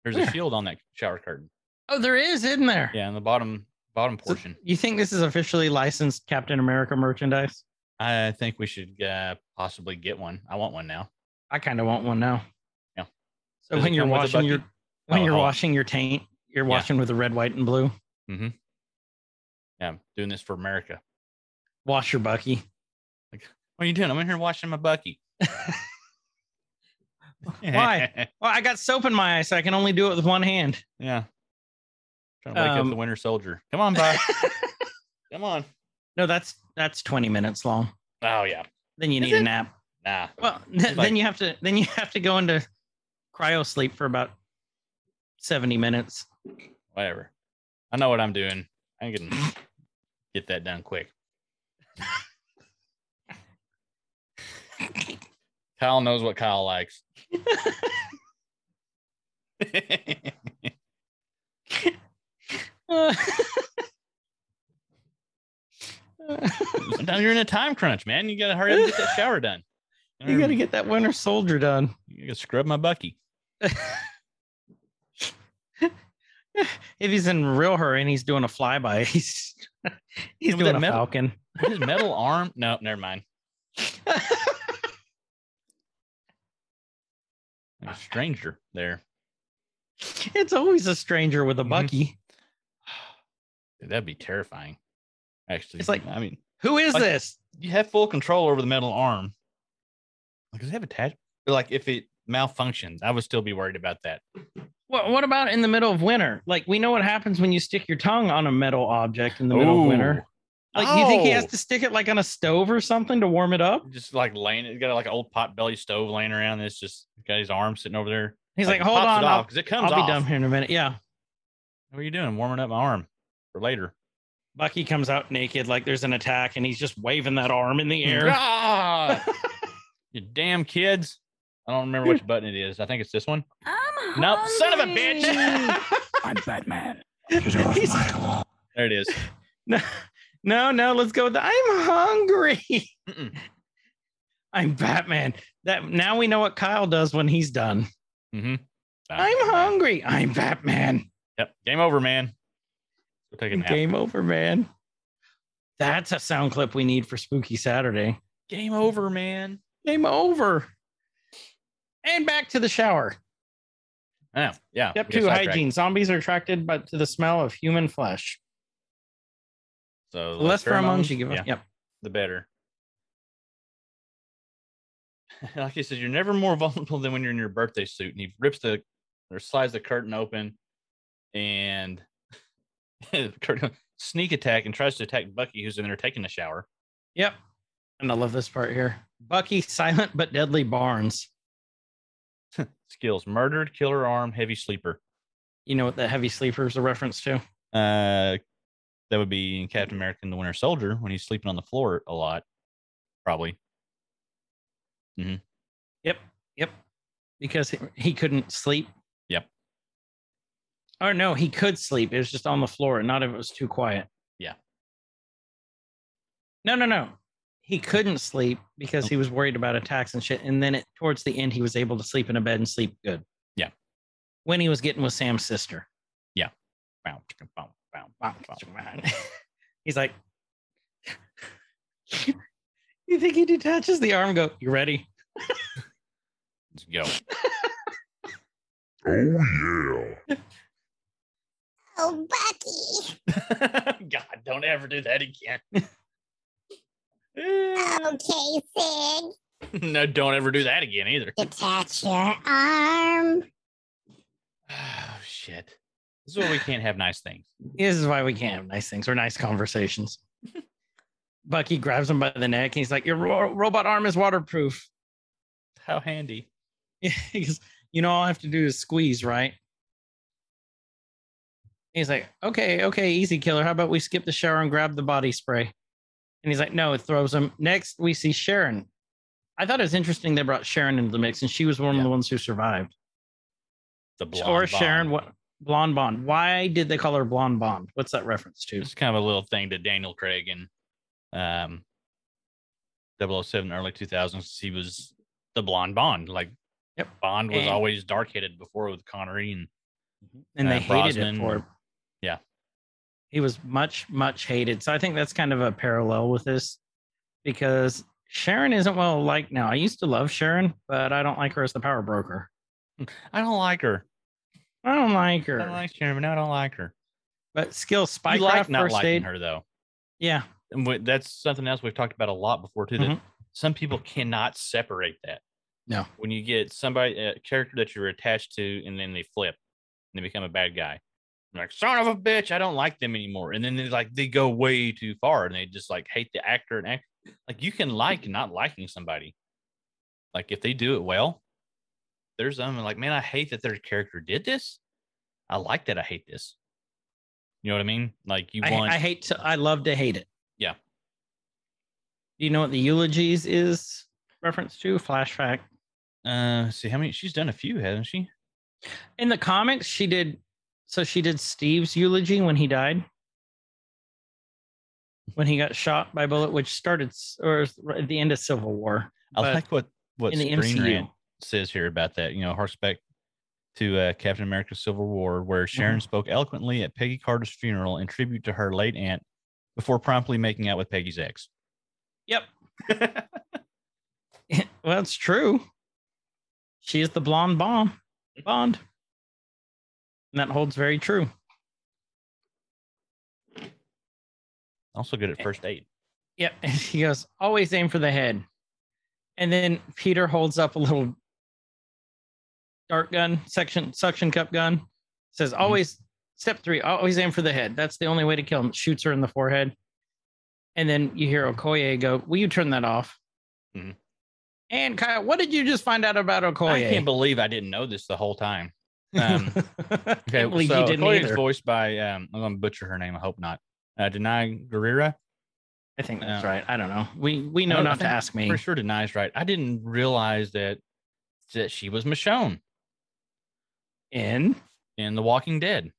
There's Where? a shield on that shower curtain. Oh, there is, isn't there? Yeah, in the bottom bottom So portion. you think this is officially licensed Captain America merchandise? I think we should uh, possibly get one. I want one now. I kind of want one now. Yeah. So Does when you're come with a washing your when Oh, you're oh. washing your taint, you're Yeah. washing with the red, white, and blue. Mm-hmm. Yeah, I'm doing this for America. Wash your Bucky. What are you doing? I'm in here washing my bucky. *laughs* *laughs* Why? Well, I got soap in my eye, so I can only do it with one hand. yeah. Trying to wake up Um, the Winter Soldier. Come on, bye. *laughs* Come on. no, that's that's 20 minutes long. Oh yeah. Then you Is need a nap. Nah. Well, th- like- then you have to then you have to go into cryo sleep for about 70 minutes. Whatever. I know what I'm doing. I can get that done quick. *laughs* Kyle knows what Kyle likes. *laughs* *laughs* Sometimes you're in a time crunch, man. You gotta hurry up and get that *laughs* shower done. you got to get that Winter Soldier done. You gotta scrub my bucky. *laughs* if he's in real hurry and he's doing a flyby, he's he's doing a metal- falcon. His metal arm. No, never mind. A stranger there. it's always a stranger with a Mhm. Bucky. Dude, that'd be terrifying. Actually, It's like- I mean, Who is Like- this? you have full control over the metal arm. Like, does it have attachment? Like, if it malfunctions, I would still be worried about that. What what about in the middle of winter? Like we know what happens when you stick your tongue on a metal object in the middle of winter. Like you think he has Oh. to stick it like on a stove or something to warm it up? just like laying it. Got like an old pot belly stove laying around. It's just got his arm sitting over there. He's like, he hold on, it I'll, off because it comes I'll be off. done here in a minute. Yeah. What are you doing? Warming up my arm for later. Bucky comes out naked, like there's an attack, and he's just waving that arm in the *laughs* air. Ah! *laughs* you damn kids! I don't remember which button it is. I think it's this one. I'm Nope, son of a bitch. *laughs* I'm Batman. He's- There it is. no, no, no, let's go with the I'm hungry. Mm-mm. I'm Batman. That now we know what Kyle does when he's done. Mm-hmm. I'm hungry. I'm Batman. Yep. Game over, man. Go take a nap. Game over, man. That's a sound clip we need for Spooky Saturday. Game over, man. Game over. And back to the shower. Yeah. Yeah. Step two hygiene. Zombies are attracted but to the smell of human flesh. So The less pheromones you give yeah. Yep. the better. *laughs* like he says, you're never more vulnerable than when you're in your birthday suit. And he rips the or slides the curtain open and curtain *laughs* sneak attack and tries to attack Bucky, who's in there taking a shower. Yep. And I love this part here. Bucky, silent but deadly Barnes. *laughs* Skills murdered, killer arm, heavy sleeper. You know what the heavy sleeper is a reference to? Uh, that would be in Captain America and the Winter Soldier when he's sleeping on the floor a lot, probably. Mm-hmm. Yep. Yep. Because he, he couldn't sleep. Yep. Or no, he could sleep. It was just on the floor, and not if it was too quiet. Yeah. No, no, no. he couldn't sleep because he was worried about attacks and shit. And then it, towards the end, he was able to sleep in a bed and sleep good. Yeah. When he was getting with Sam's sister. Bow, chicka, bow, bow, Wow. bow. *laughs* He's like, *laughs* you think he detaches the arm? Go, you ready? Let's go. Oh yeah. *laughs* Oh, Bucky. *laughs* God, don't ever do that again. Okay, Sig. *laughs* no, don't ever do that again either. Detach your arm. Oh shit. This is why we can't have nice things. This is why we can't have nice things or nice conversations. *laughs* Bucky grabs him by the neck. And he's like, Your ro- robot arm is waterproof. How handy. he goes, You know, all I have to do is squeeze, right? He's like, Okay, okay, easy killer. How about we skip the shower and grab the body spray? And he's like, No, it throws him. Next, we see Sharon. I thought it was interesting they brought Sharon into the mix, and she was one Yeah. of the ones who survived. The blonde or Sharon, Bond. what blonde bond? Why did they call her blonde bond? What's that reference to? It's kind of a little thing to Daniel Craig and um 007 early 2000s. He was the blonde Bond. Like Yep. Bond was And- always dark headed before with Connery and and they uh, hated Brosnan, it for. Yeah. He was much, much hated. So I think that's kind of a parallel with this because Sharon isn't well liked now. I used to love Sharon, but I don't like her as the power broker. I don't like her. I don't like her. I don't like Sharon, but now I don't like her. but skill I like spycraft not first liking aid. her though. Yeah. And that's something else we've talked about a lot before too. That Mhm. some people cannot separate that. No. When you get somebody a character that you're attached to, and then they flip and they become a bad guy, like son of a bitch, I don't like them anymore. And then they like they go way too far, and they just like hate the actor and act. Like you can like not liking somebody. Like if they do it well, there's them like, man, I hate that their character did this. I like that I hate this. You know what I mean? Like you I, want I hate to, I love to hate it. Yeah. Do you know what the eulogies is reference to? Flash fact. Uh, see how many she's done a few, hasn't she? In the comics, she did. So she did Steve's eulogy when he died, when he got shot by bullet, which started or at the end of Civil War. I But like what what in Screen MCU. Rant says here about that. You know, harks back to uh, Captain America: Civil War, where Sharon Mm-hmm. spoke eloquently at Peggy Carter's funeral in tribute to her late aunt, before promptly making out with Peggy's ex. Yep. *laughs* *laughs* well, it's true. She is the blonde bomb bond. And that holds very true. Also good at Eh. first aid. Yep. And *laughs* he goes, always aim for the head. And then Peter holds up a little dart gun, section suction cup gun. Says, always step three, always aim for the head. That's the only way to kill him. Shoots her in the forehead. And then you hear Okoye go, Will you turn that off? Mhm. And Kyle, what did you just find out about Okoye? I can't believe I didn't know this the whole time. Um, *laughs* Okay, so Okoye is voiced by um, I'm going to butcher her name. I hope not. Uh, Danai Gurira. I think that's Yeah. right. I don't know. We we know don't- to ask me. For sure Danai's right. I didn't realize that that she was Michonne. In in The Walking Dead.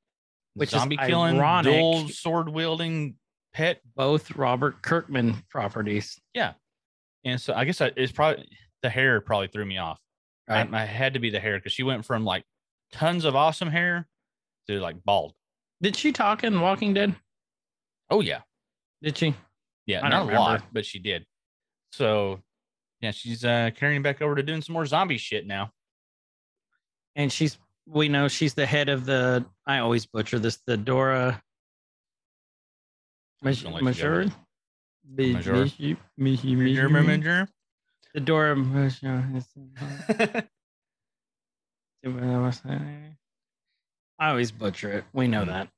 Which is zombie killing, ironic. dual sword wielding pet. both Robert Kirkman properties. Yeah, and so I guess I, it's probably the hair probably threw me off. I, Right. I had to be the hair because she went from like tons of awesome hair to like bald. Did she talk in Walking Dead? Oh yeah, Did she? yeah, I not a lot, but she did. So yeah, she's uh carrying back over to doing some more zombie shit now. And she's we know she's the head of the I always butcher this, the Dora I'm just gonna let you go with Major. Major. Major. The Dora Major- *laughs* I always butcher it. We know that.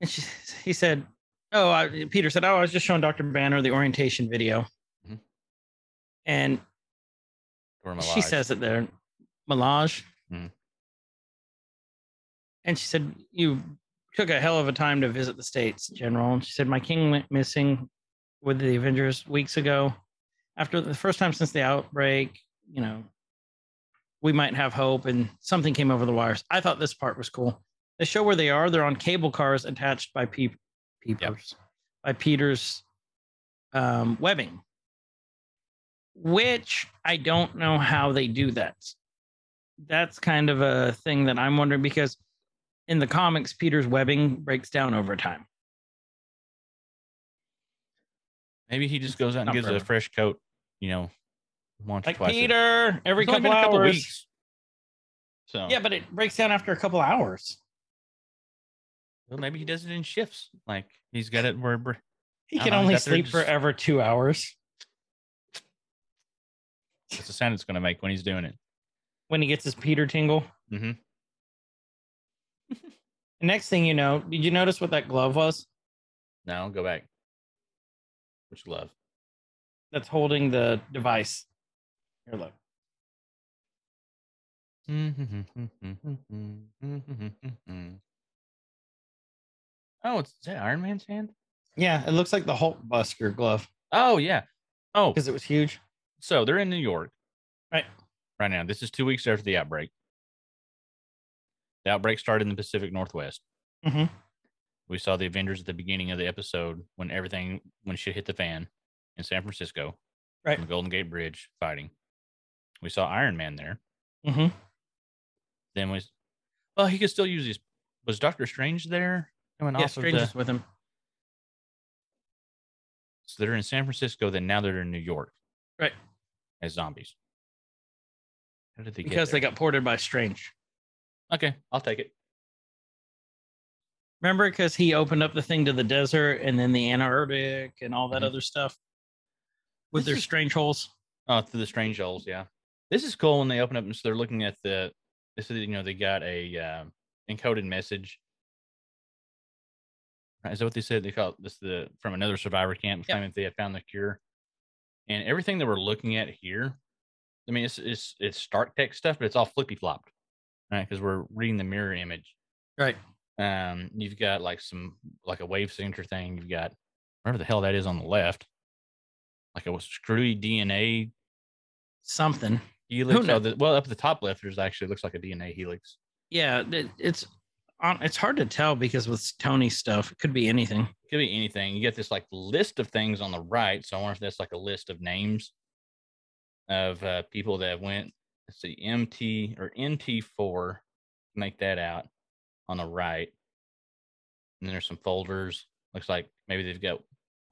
And she, *laughs* he said, "Oh, I, Peter said, oh, I was just showing Doctor Banner the orientation video." Mhm. And she says it there, Milaje. Mhm. And she said, "You took a hell of a time to visit the states, General." And she said, "My king went missing with the Avengers weeks ago. After the first time since the outbreak, you know, we might have hope." And something came over the wires. I thought this part was cool. They show where they are. They're on cable cars attached by pe- peepers, by Peter's um, webbing, which I don't know how they do that. That's kind of a thing that I'm wondering because in the comics, Peter's webbing breaks down over time. Maybe he just goes out and Not gives it a fresh coat, you know, once Like or twice. a- Peter, every It's couple been couple hours. weeks. So Yeah, but it breaks down after a couple hours. well, maybe he does it in shifts. Like he's got it where where- He can know, only he's out there sleep just- forever two hours it's the sound it's going to make when he's doing it. when he gets his Peter tingle. Mm-hmm. *laughs* Next thing you know, did you notice what that glove was? No, go back. Which glove? That's holding the device. Here, look. *laughs* Oh, it's is that Iron Man's hand? Yeah, it looks like the Hulk Buster glove Oh yeah. Oh, because it was huge. so they're in New York Right. right now. This is two weeks after the outbreak. The outbreak started in the Pacific Northwest. Mhm. We saw the Avengers at the beginning of the episode when everything when shit hit the fan in San Francisco, Right. on the Golden Gate Bridge fighting. We saw Iron Man there. Mm-hmm. Then was well, he could still use his. Was Doctor Strange there coming Yeah, off of Strange the? is with him. So they're in San Francisco. Then now they're in New York Right. as zombies. How did they get. Because they got ported by Strange. Okay, I'll take it. Remember, because he opened up the thing to the desert and then the Antarctic and all that Mhm. other stuff with This their is- strange holes. Oh, through the strange holes, yeah. This is cool when they open up and so they're looking at the. This is you know they got a um, encoded message. Right, Is that what they said? They call it this the from another survivor camp claiming that they had found the cure, and everything that we're looking at here. I mean, it's it's it's Stark Tech stuff, but it's all flippy flopped, right? Because we're reading the mirror image. Right. Um, you've got like some like a wave signature thing. You've got whatever the hell that is on the left, like a screwy DNA Something. Helix. knows? Oh, the, well, up at the top left, there's actually looks like a DNA helix. Yeah, it's. It's hard to tell because with Tony stuff, it could be anything. Could be anything. You get this like list of things on the right. So I wonder if that's like a list of names of uh, people that went. Let's see, MT or NT4. Make that out on the right. And then there's some folders. Looks like maybe they've got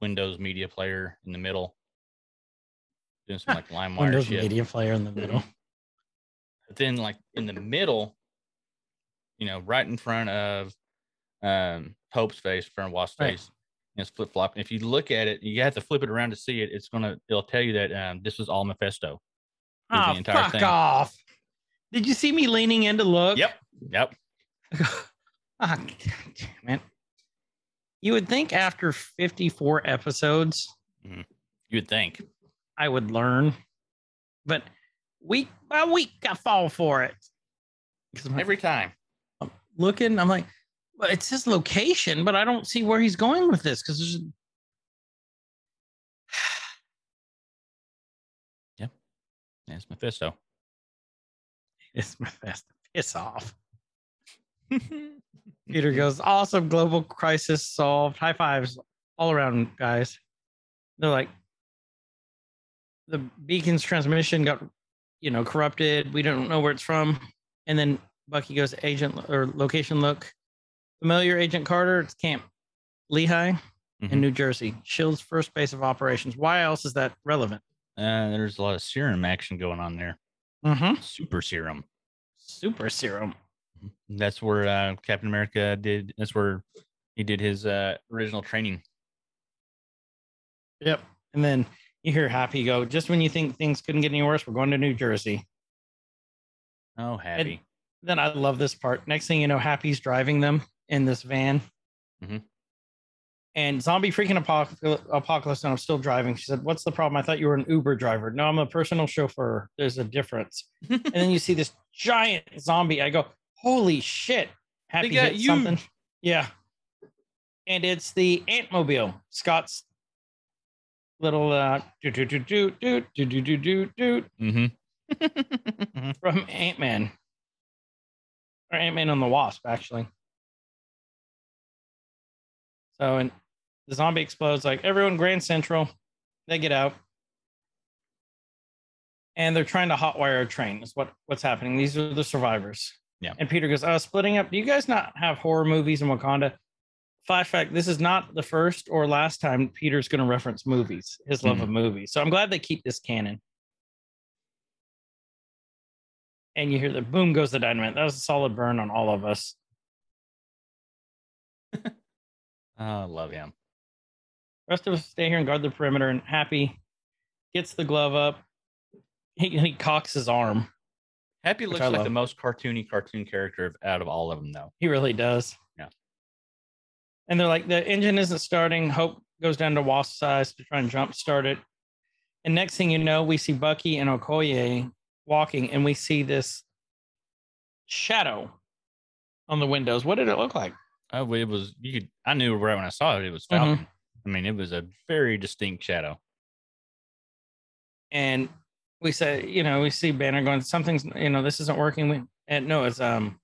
Windows Media Player in the middle. Doing some like LimeWire Windows shit. Media Player in the middle. But then, like in the middle, you know, right in front of um, Pope's face, in front of Wasp's Right. face, and it's flip flop. If you look at it, you have to flip it around to see it. It's gonna, it'll tell you that um, this is all Mephisto. Oh, fuck thing. off! Did you see me leaning in to look? Yep, yep. *laughs* Ah, damn it. You would think after 54 episodes, You would think. I would learn, but week by week, I fall for it. Because every time I'm looking, I'm like, well, it's his location, but I don't see where he's going with this because there's. *sighs* Yeah, it's Mephisto. *laughs* It's Mephisto. Piss off. *laughs* Peter goes, awesome global crisis solved. High fives all around, guys. They're like, the beacon's transmission got, you know, corrupted. We don't know where it's from. And then Bucky goes, agent or location look. Familiar Agent Carter, it's Camp Lehigh Mhm. in New Jersey. Shield's first base of operations. Why else is that relevant? Uh, there's a lot of serum action going on there. Mm-hmm. Super serum. Super serum. That's where uh, Captain America did. That's where he did his uh, original training. Yep. And then you hear Happy go, just when you think things couldn't get any worse, we're going to New Jersey. Oh, happy. Then I love this part. Next thing you know, Happy's driving them in this van. Mhm. And zombie freaking apoc- apocalypse, and I'm still driving. She said, What's the problem? I thought you were an Uber driver. No, I'm a personal chauffeur. There's a difference. *laughs* and then you see this giant zombie. I go, Holy shit. Happy got hit you. something. Yeah. And it's the Antmobile, Scott's little uh do do do do do do do do do do mm-hmm. *laughs* from Ant Man. Or Ant Man and the Wasp, actually. So, and the zombie explodes like everyone, Grand Central. They get out. And they're trying to hotwire a train. Is what what's happening. These are the survivors. Yeah. And Peter goes, "Oh, splitting up. Do you guys not have horror movies in Wakanda?" Flash fact: This is not the first or last time Peter's going to reference movies. His love of mm-hmm. movies. So I'm glad they keep this canon. And you hear the boom goes the dynamite. That was a solid burn on all of us. Oh, *laughs* ah, I love him. rest of us stay here and guard the perimeter. And Happy gets the glove up. He, he cocks his arm. Happy looks like love. the most cartoony cartoon character out of all of them, though. He really does. And they're like, the engine isn't starting. Hope goes down to wasp size to try and jump start it. And next thing you know, we see Bucky and Okoye walking, and we see this shadow on the windows. What did it look like? Oh, it was you could. I knew right when I saw it, it was Mhm. Falcon. I mean, it was a very distinct shadow. And we say, you know, we see Banner going, something's, you know, this isn't working. We, and no, it's um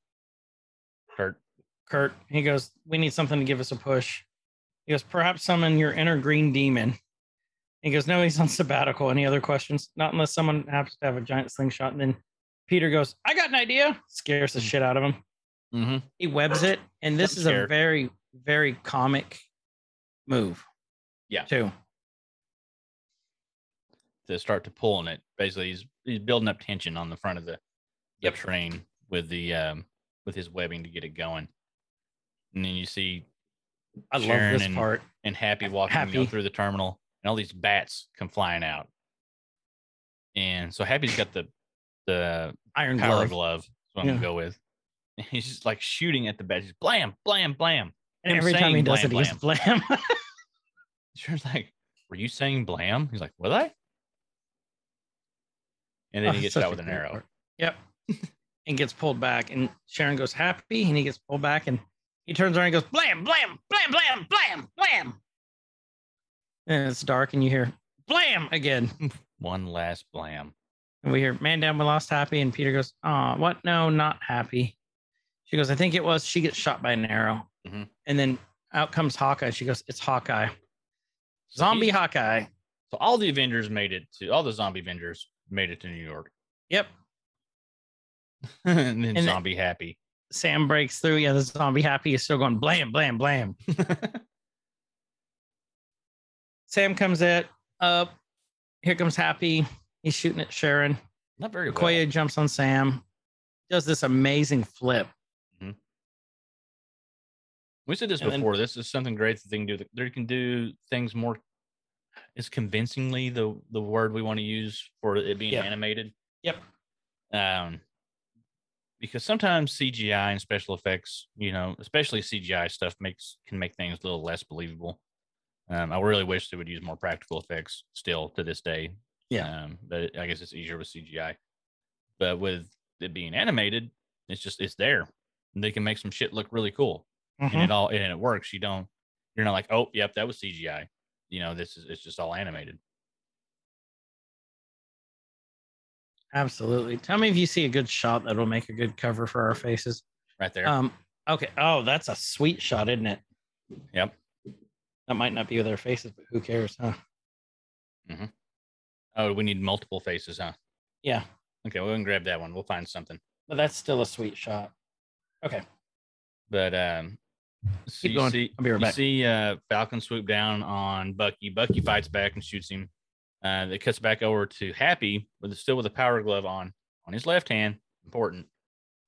Kurt. He goes, We need something to give us a push. He goes, Perhaps summon your inner green demon. He goes, No, he's *laughs* on sabbatical. Any other questions? Not unless someone happens to have a giant slingshot. And then Peter goes, I got an idea. Scares the Mm. shit out of him. mm-hmm. He webs it. And this I'm is a very, very comic move. Yeah. Too. to start to pull on it. Basically, he's he's building up tension on the front of the, the Yep. train with the um with his webbing to get it going. And then you see I Sharon love this and- part. and Happy walking you know, through the terminal, and all these bats come flying out. And so Happy's got the the Iron power glove. glove. That's what I'm gonna go with. *laughs* And he's just like shooting at the bats. He's blam, blam, blam. And him every time he does it, blam, he goes blam. *laughs* Sharon's like, "Were you saying blam?" He's like, "Was I?" And then Oh, he gets shot with an arrow. part. Yep. *laughs* and gets pulled back. And Sharon goes happy and he gets pulled back and he turns around and goes blam, blam, blam, blam, blam, blam. And it's dark and you hear blam again. *laughs* One last blam. And we hear man down, we lost happy. And Peter goes, oh, what? No, not happy. She goes, I think it was. She gets shot by an arrow. Mhm. And then out comes Hawkeye. She goes, it's Hawkeye. So Zombie he- Hawkeye. So all the Avengers made it to all the zombie Avengers made it to New York. Yep. *laughs* and then And zombie happy. Sam breaks through. Yeah, the zombie happy is still going blam, blam, blam. *laughs* Sam comes at up. Here comes Happy. He's shooting at Sharon. Not very well. Okoye jumps on Sam. Does this amazing flip. We said this and then- before. this is something great that they can do. They can do things more. Is convincingly the the word we want to use for it being animated. Yep. Um, because sometimes CGI and special effects, you know, especially CGI stuff, makes can make things a little less believable. Um, I really wish they would use more practical effects still to this day. Yeah. Um, but I guess it's easier with CGI. But with it being animated, it's just it's there. And they can make some shit look really cool and Mhm. it all and it works. You don't you're not like, oh, yep, that was CGI. You know, this is it's just all animated. Absolutely. Tell me if you see a good shot that'll make a good cover for our faces. Right there. Um. Okay. Oh, that's a sweet shot, isn't it? yep. That might not be with our faces, but who cares, huh? Oh, we need multiple faces, huh? Yeah. Okay, we'll go and grab that one. We'll find something. But that's still a sweet shot. Okay. But um so Keep you going. see I'll be right you back. see uh Falcon swoop down on Bucky. Bucky fights back and shoots him. Uh it cuts back over to Happy with still with a power glove on on his left hand. Important.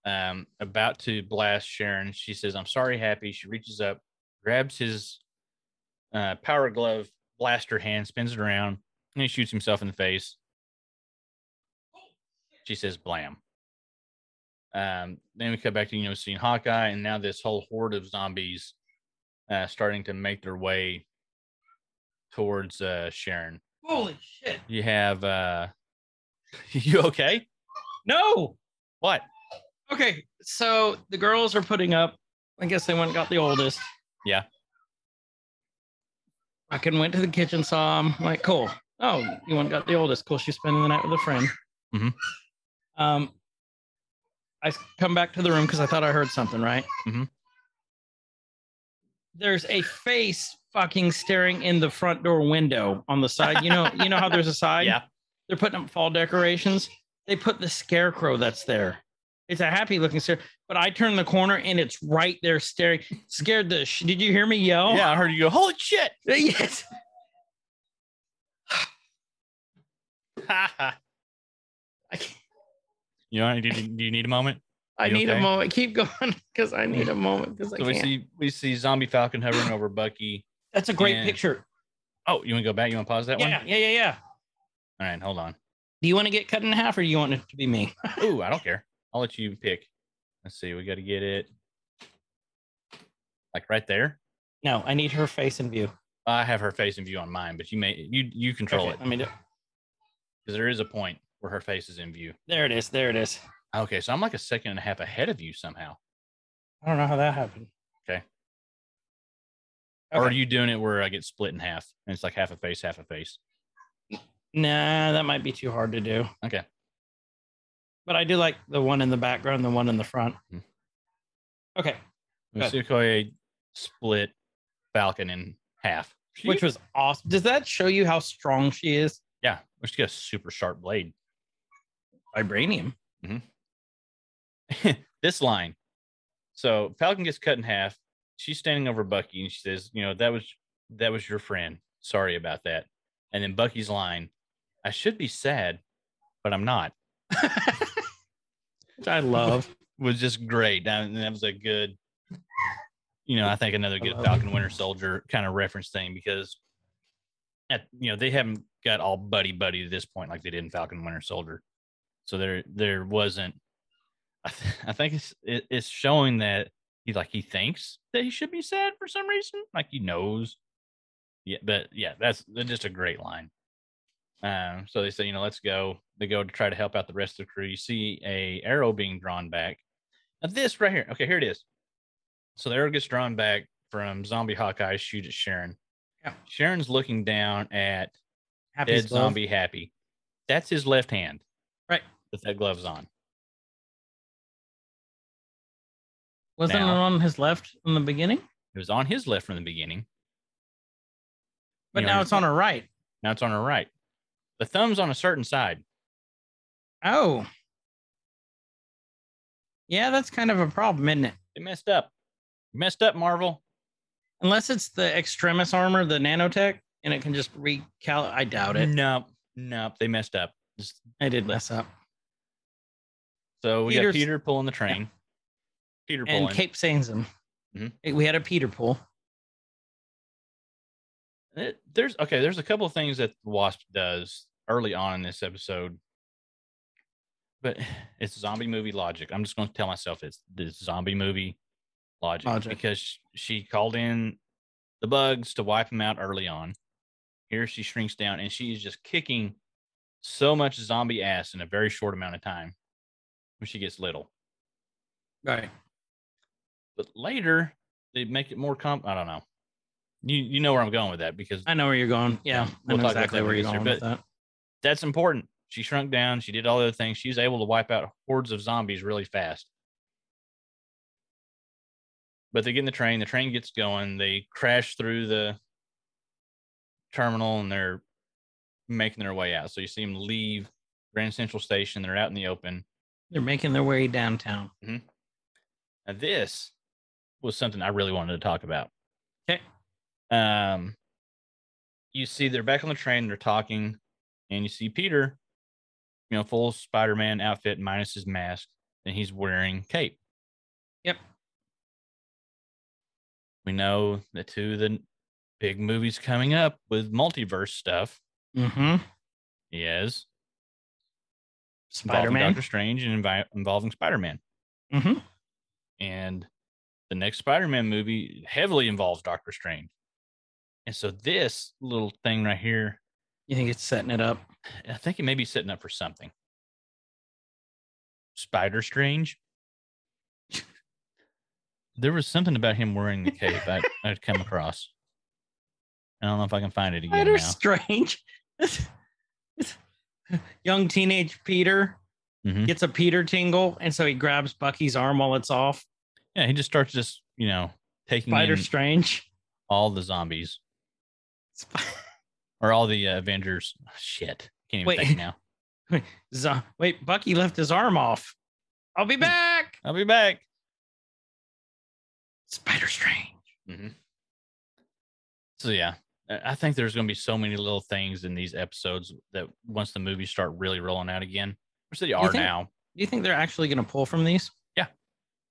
Um, about to blast Sharon. She says, I'm sorry, Happy. She reaches up, grabs his uh power glove blaster hand, spins it around, and he shoots himself in the face. She says, blam. Um, then we cut back to you know seeing Hawkeye, and now this whole horde of zombies uh, starting to make their way towards uh, Sharon. Holy shit. You have uh, *laughs* you okay? No. What? Okay. So the girls are putting up, I guess they went and got the oldest. Yeah. I can went to the kitchen, saw him. Like, cool. Oh, you went and got the oldest. Cool. She's spending the night with a friend. Mhm. Um, I come back to the room because I thought I heard something, right? Mhm. There's a face fucking staring in the front door window on the side. You know, you know how there's a *laughs* side. Yeah. They're putting up fall decorations. They put the scarecrow that's there. It's a happy looking scare, but I turn the corner and it's right there staring. Scared the. Sh- Did you hear me yell? Yeah, I heard you go, holy shit. *laughs* yes. Ha *laughs* I, can't- You know, do you, do you need a moment? I You need okay? a moment. Keep going because I need a moment because I So we can't. see we see zombie falcon hovering over Bucky. That's a great and- picture. Oh, you want to go back? You want to pause that Yeah, one? yeah, yeah, yeah. All right, hold on. Do you want to get cut in half or do you want it to be me? *laughs* Ooh, I don't care. I'll let you pick. Let's see. We got to get it like right there. No, I need her face in view. I have her face in view on mine, but you may you you control Okay, it Let me do. because there is a point where her face is in view. There it is. There it is. Okay, so I'm like a second and a half ahead of you somehow. I don't know how that happened. Okay. Or are you doing it where I get split in half and it's like half a face, half a face? Nah, that might be too hard to do. Okay. But I do like the one in the background, the one in the front. Mhm. Okay, Good. Split Falcon in half. which was awesome. Does that show you how strong she is? yeah, she's got a super sharp blade. Vibranium. *laughs* this line. So Falcon gets cut in half. She's standing over Bucky and she says, "You know that was that was your friend. Sorry about that." And then Bucky's line, "I should be sad, but I'm not." Which *laughs* I love. *laughs* Was just great. And that was a good, you know, I think another good Falcon it. Winter Soldier kind of reference thing because, at you know, they haven't got all buddy buddy to this point like they did in Falcon Winter Soldier. So there there wasn't. I, th- *laughs* I think it's it, it's showing that he like he thinks that he should be sad for some reason, like he knows. Yeah, but yeah, that's, that's just a great line. Um, so they say, you know, let's go. They go to try to help out the rest of the crew. You see a arrow being drawn back. Now this right here. Okay, here it is. So the arrow gets drawn back from zombie Hawkeye shoot at Sharon. Yeah. Sharon's looking down at Happy dead zombie Happy. That's his left hand. Right. With that gloves on. Wasn't Now- it on his left in the beginning? It was on his left from the beginning. But You now it's on her right. Now it's on her right. The thumb's on a certain side. Oh. Yeah, that's kind of a problem, isn't it? They messed up. Messed up, Marvel. Unless it's the extremis armor, the nanotech, and it can just recal. I doubt it. Nope. Nope. They messed up. Just- I did mess up. So we Peter's- got Peter pulling the train. Peter pulling. And Cape Sains him. Mhm. We had a Peter pool. It- there's okay. There's a couple of things that the Wasp does early on in this episode, but *sighs* it's zombie movie logic. I'm just going to tell myself it's the zombie movie logic, Logic. because she called in the bugs to wipe them out early on. Here she shrinks down and she is just kicking so much zombie ass in a very short amount of time when she gets little. Right. But later they make it more comp. I don't know. You you know where I'm going with that because I know where you're going. Yeah. We'll talk exactly where you're going but- that. that's important. She shrunk down. She did all the other things. She was able to wipe out hordes of zombies really fast. But they get in the train. The train gets going. They crash through the terminal and they're making their way out. So you see them leave Grand Central Station. They're out in the open. They're making their way downtown. Mm-hmm. Now, this was something I really wanted to talk about. Okay. Um, you see, they're back on the train. They're talking, and you see Peter, you know, full Spider-Man outfit minus his mask, and he's wearing cape. Yep. We know the two of the big movies coming up with multiverse stuff. Mm-hmm. Yes, Spider Man. Doctor Strange, and invi- involving Spider-Man. Mm-hmm. and the next Spider-Man movie heavily involves Doctor Strange. And so this little thing right here, You think it's setting it up? I think it may be setting up for something. Spider Strange. there was something about him wearing the cape I, *laughs* I'd come across. I don't know if I can find it again Spider now. Strange. Young teenage Peter Mhm. gets a Peter tingle, and so he grabs Bucky's arm while it's off. Yeah, he just starts just you know taking Spider in Strange. all the zombies Sp- or all the uh, Avengers. Shit, can't even Wait. think now. *laughs* Zo- Wait, Bucky left his arm off. I'll be back. I'll be back. Spider Strange. Mm-hmm. So yeah, I I think there's going to be so many little things in these episodes that once the movies start really rolling out again, which they are think- now. Do you think they're actually going to pull from these? Yeah,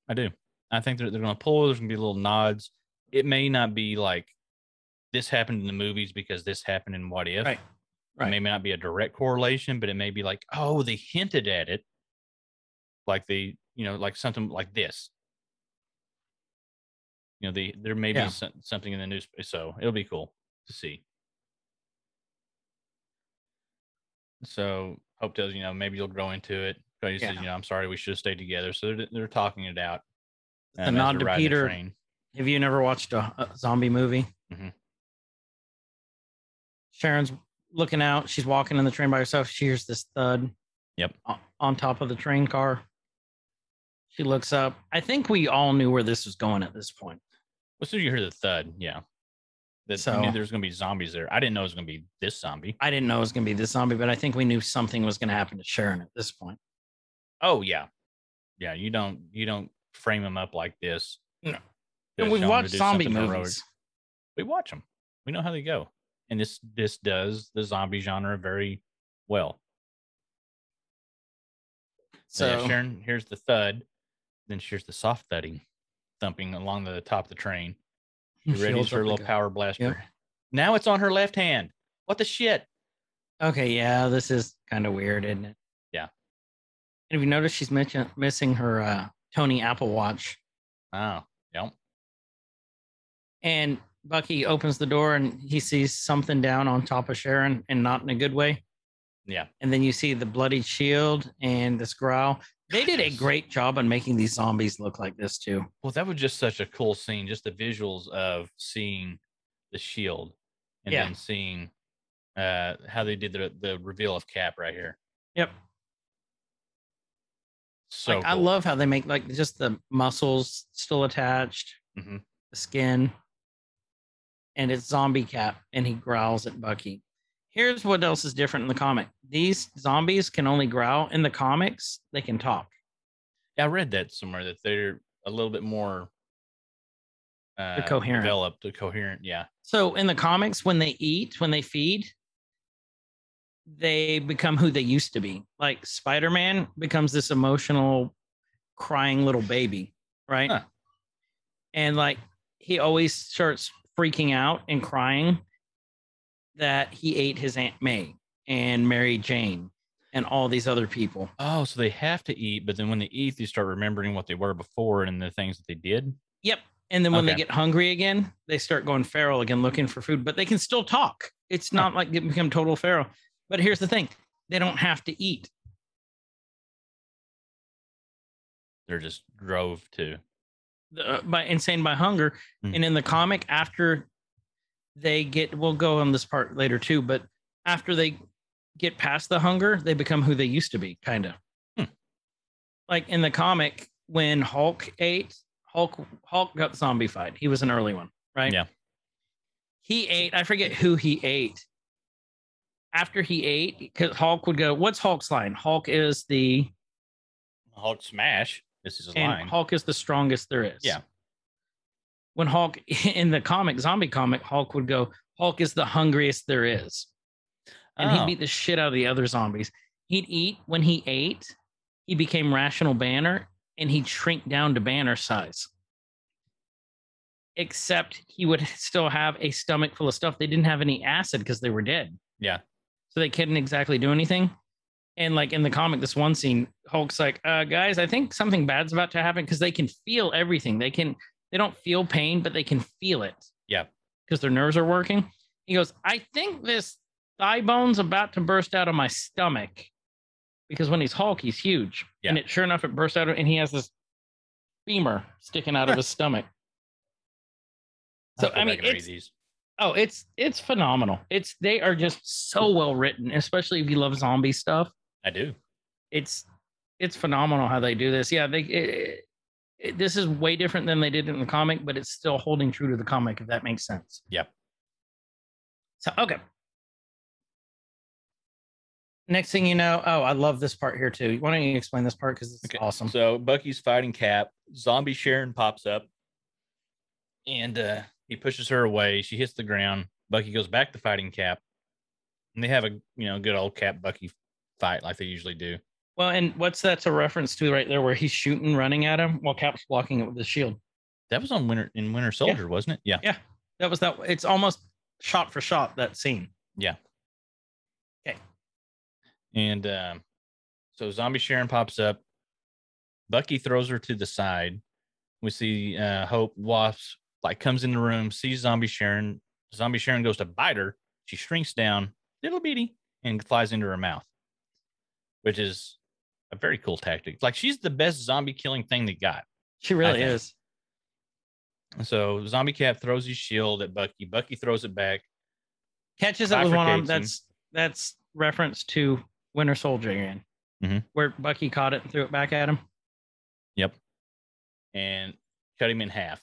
I do. I think they're, they're going to pull. There's going to be little nods. It may not be like this happened in the movies because this happened in What If. Right. It may not be a direct correlation, but it may be like, oh, they hinted at it, like they, you know, like something like this. You know, the there may be some, something in the news, so it'll be cool to see. So Hope tells you know maybe you'll grow into it. Says, Yeah. you know, I'm sorry, we should have stayed together. So they're, they're talking it out. Um, as nod to Peter. Have you never watched a, a zombie movie? Mhm. Sharon's looking out. She's walking in the train by herself. She hears this thud. Yep. On top of the train car. She looks up. I think we all knew where this was going at this point. As soon as you hear the thud, yeah. That you knew So- there was gonna be zombies there. I didn't know it was gonna be this zombie. I didn't know it was going to be this zombie, but I think we knew something was going to happen to Sharon at this point. Oh yeah, yeah. You don't you don't frame them up like this. No. And we've show 'em to watched do zombie movies. heroic. We watch them. We know how they go, and this this does the zombie genre very well. So, yeah, Sharon here's the thud, then here's the soft thudding, thumping along the top of the train. *laughs* She she readies holds her little power blaster. Yep. Now it's on her left hand. What the shit? Okay, yeah, this is kind of weird, isn't it? Yeah. And have you noticed she's mention- missing her uh, Tony Apple Watch? Oh, yep. And Bucky opens the door and he sees something down on top of Sharon and not in a good way. Yeah. And then you see the bloodied shield and this growl. They did a great job on making these zombies look like this too. Well, that was just such a cool scene. Just the visuals of seeing the shield and Yeah. then seeing uh how they did the the reveal of Cap right here. Yep. So like, I love how they make like just the muscles still attached, Mhm. the skin, and it's zombie cap, and he growls at Bucky. Here's what else is different in the comic: these zombies can only growl. In the comics, they can talk. Yeah, I read that somewhere that they're a little bit more uh, coherent. developed, coherent. Yeah, So in the comics, when they eat, when they feed, they become who they used to be. Like Spider Man becomes this emotional, crying little baby, right? Huh. And like he always starts freaking out and crying that he ate his Aunt May and Mary Jane and all these other people. Oh, so they have to eat, but then when they eat, they start remembering what they were before and the things that they did. Yep. And then when they get hungry again, they start going feral again, looking for food, but they can still talk. It's not like they become total feral. But here's the thing they don't have to eat. They're just drove to. uh, by insane by hunger. Mm. And in the comic, after they get, we'll go on this part later too, but after they get past the hunger, they become who they used to be, kind of. Hmm. Like in the comic, when Hulk ate, Hulk Hulk got zombified. He was an early one, right? Yeah. He ate. I forget who he ate. After he ate, because Hulk would go, "What's Hulk's line?" Hulk is the Hulk smash. This is his and line. Hulk is the strongest there is. Yeah. When Hulk *laughs* in the comic, zombie comic, Hulk would go, Hulk is the hungriest there is. And Oh. he'd beat the shit out of the other zombies. He'd eat when he ate, he became rational banner and he'd shrink down to banner size. Except he would still have a stomach full of stuff. They didn't have any acid because they were dead. Yeah. So they couldn't exactly do anything. And like in the comic, this one scene, Hulk's like, uh, guys, I think something bad's about to happen because they can feel everything. They can, they don't feel pain, but they can feel it. Yeah. Because their nerves are working. He goes, I think this thigh bone's about to burst out of my stomach. Because when he's Hulk, he's huge. And it sure enough, it bursts out, and he has this femur sticking out of his *laughs* stomach. So I back mean, it's these. Oh, it's it's phenomenal. It's they are just so well written, especially if you love zombie stuff. I do. It's it's phenomenal how they do this. Yeah, they it, it- this is way different than they did in the comic, but it's still holding true to the comic, if that makes sense. Yep. So okay. Next thing you know, oh, I love this part here too. Why don't you explain this part because it's Okay, awesome. So Bucky's fighting Cap. Zombie Sharon pops up, and uh, he pushes her away. She hits the ground. Bucky goes back to fighting Cap, and they have a you know good old Cap Bucky fight like they usually do. Well, and what's that's a reference to right there, where he's shooting, running at him while Cap's blocking it with his shield. That was on Winter in Winter Soldier, wasn't it? Yeah. Yeah. That was that. It's almost shot for shot that scene. Yeah. Okay. And um, so Zombie Sharon pops up. Bucky throws her to the side. We see uh, Hope Wasp like comes in the room, sees Zombie Sharon. Zombie Sharon goes to bite her. She shrinks down, little bitty, and flies into her mouth, which is a very cool tactic. Like she's the best zombie killing thing they got. She really is. So Zombie Cap throws his shield at Bucky. Bucky throws it back. Catches it with one arm. That's that's reference to Winter Soldier again, Mhm. where Bucky caught it and threw it back at him. Yep. And cut him in half.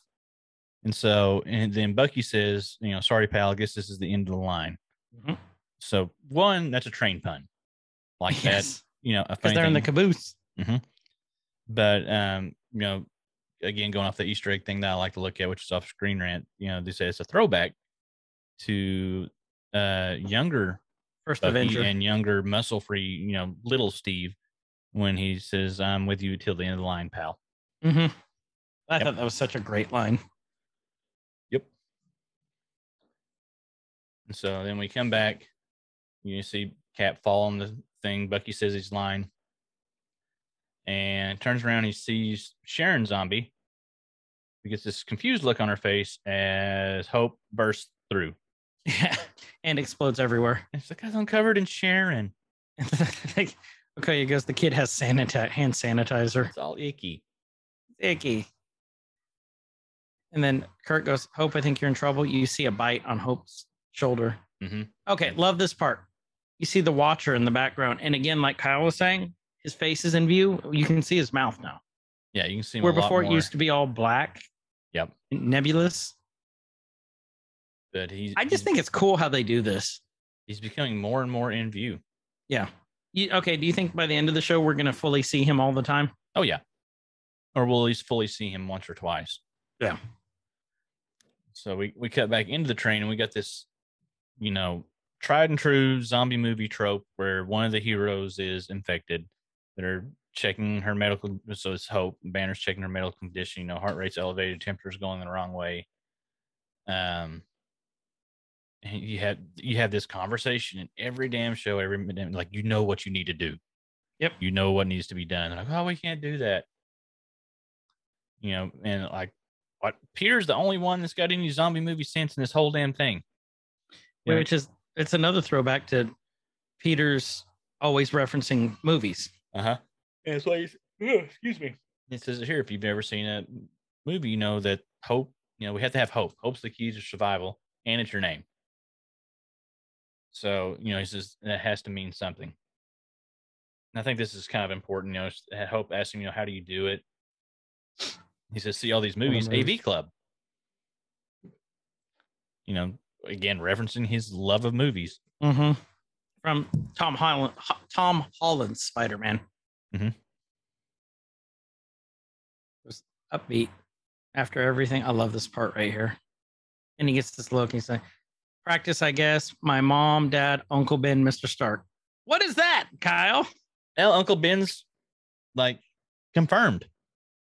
And so, and then Bucky says, you know, sorry, pal, I guess this is the end of the line. Mhm. So, one, that's a train pun. Like that, you know, because they're in the thing. caboose. but, um, you know, again, going off the Easter egg thing that I like to look at, which is off Screen Rant, you know, they say it's a throwback to uh younger First Bucky Avenger. and younger muscle free, you know, little Steve when he says, I'm with you till the end of the line, pal. Mm-hmm. I Yep. thought that was such a great line. Yep. And so then we come back. You see Cap fall on the thing. Bucky says he's lying. And turns around, he sees Sharon zombie. He gets this confused look on her face as Hope bursts through. Yeah, *laughs* and explodes everywhere. It's like, I'm covered in Sharon. *laughs* Like, okay, he goes. The kid has sanita- hand sanitizer. It's all icky. Icky. And then Kurt goes, Hope, I think you're in trouble. You see a bite on Hope's shoulder. Mm-hmm. Okay, love this part. You see the watcher in the background. And again, like Kyle was saying, his face is in view. You can see his mouth now. Yeah, you can see him Where a lot before it used to be all black. Yep. and Nebulous. But he's, I just he's- think it's cool how they do this. he's becoming more and more in view. Yeah. You, okay, do you think by the end of the show we're going to fully see him all the time? Oh yeah. Or we'll at least fully see him once or twice. Yeah. So we, we cut back into the train and we got this, you know, tried and true zombie movie trope where one of the heroes is infected. They're checking her medical so it's hope. Banner's checking her medical condition, you know, heart rate's elevated, temperature's going the wrong way. Um you have you have this conversation in every damn show, every minute, like you know what you need to do. Yep. You know what needs to be done. They're like, oh, we can't do that. You know, and like what Peter's the only one that's got any zombie movie sense in this whole damn thing. Yeah. Which is, it's another throwback to Peter's always referencing movies. Uh huh. And it's like, excuse me. It says here if you've ever seen a movie, you know that hope, you know, we have to have hope. Hope's the key to survival, and it's your name. So, you know, he says that has to mean something. And I think this is kind of important. You know, uh, Hope asks him, you know, how do you do it? He says, see all these movies, movies. AV Club. You know, again, referencing his love of movies. Mm-hmm. From Tom Holland, Tom Holland's Spider Man. Mm-hmm. Was upbeat after everything. I love this part right here. And he gets this look. He's like, "Practice, I guess. My mom, dad, Uncle Ben, Mister Stark." What is that, Kyle? Well, Uncle Ben's like confirmed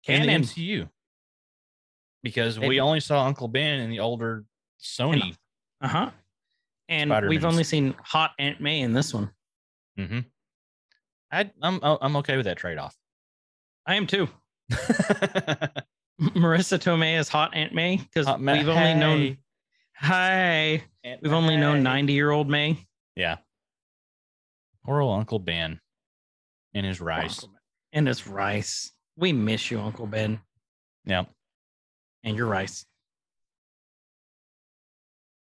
in the MCU because we only saw Uncle Ben in the older Sony. Uh huh. And Spider-Mans. we've only seen hot Aunt May in this one. Mm-hmm. I, I'm I'm okay with that trade off. I am too. *laughs* Marisa Tomei is hot Aunt May because we've only known. Hi. We've only known 90 year old May. Yeah. Poor old Uncle Ben and his rice. Uncle And his rice. We miss you, Uncle Ben, Yeah. and your rice.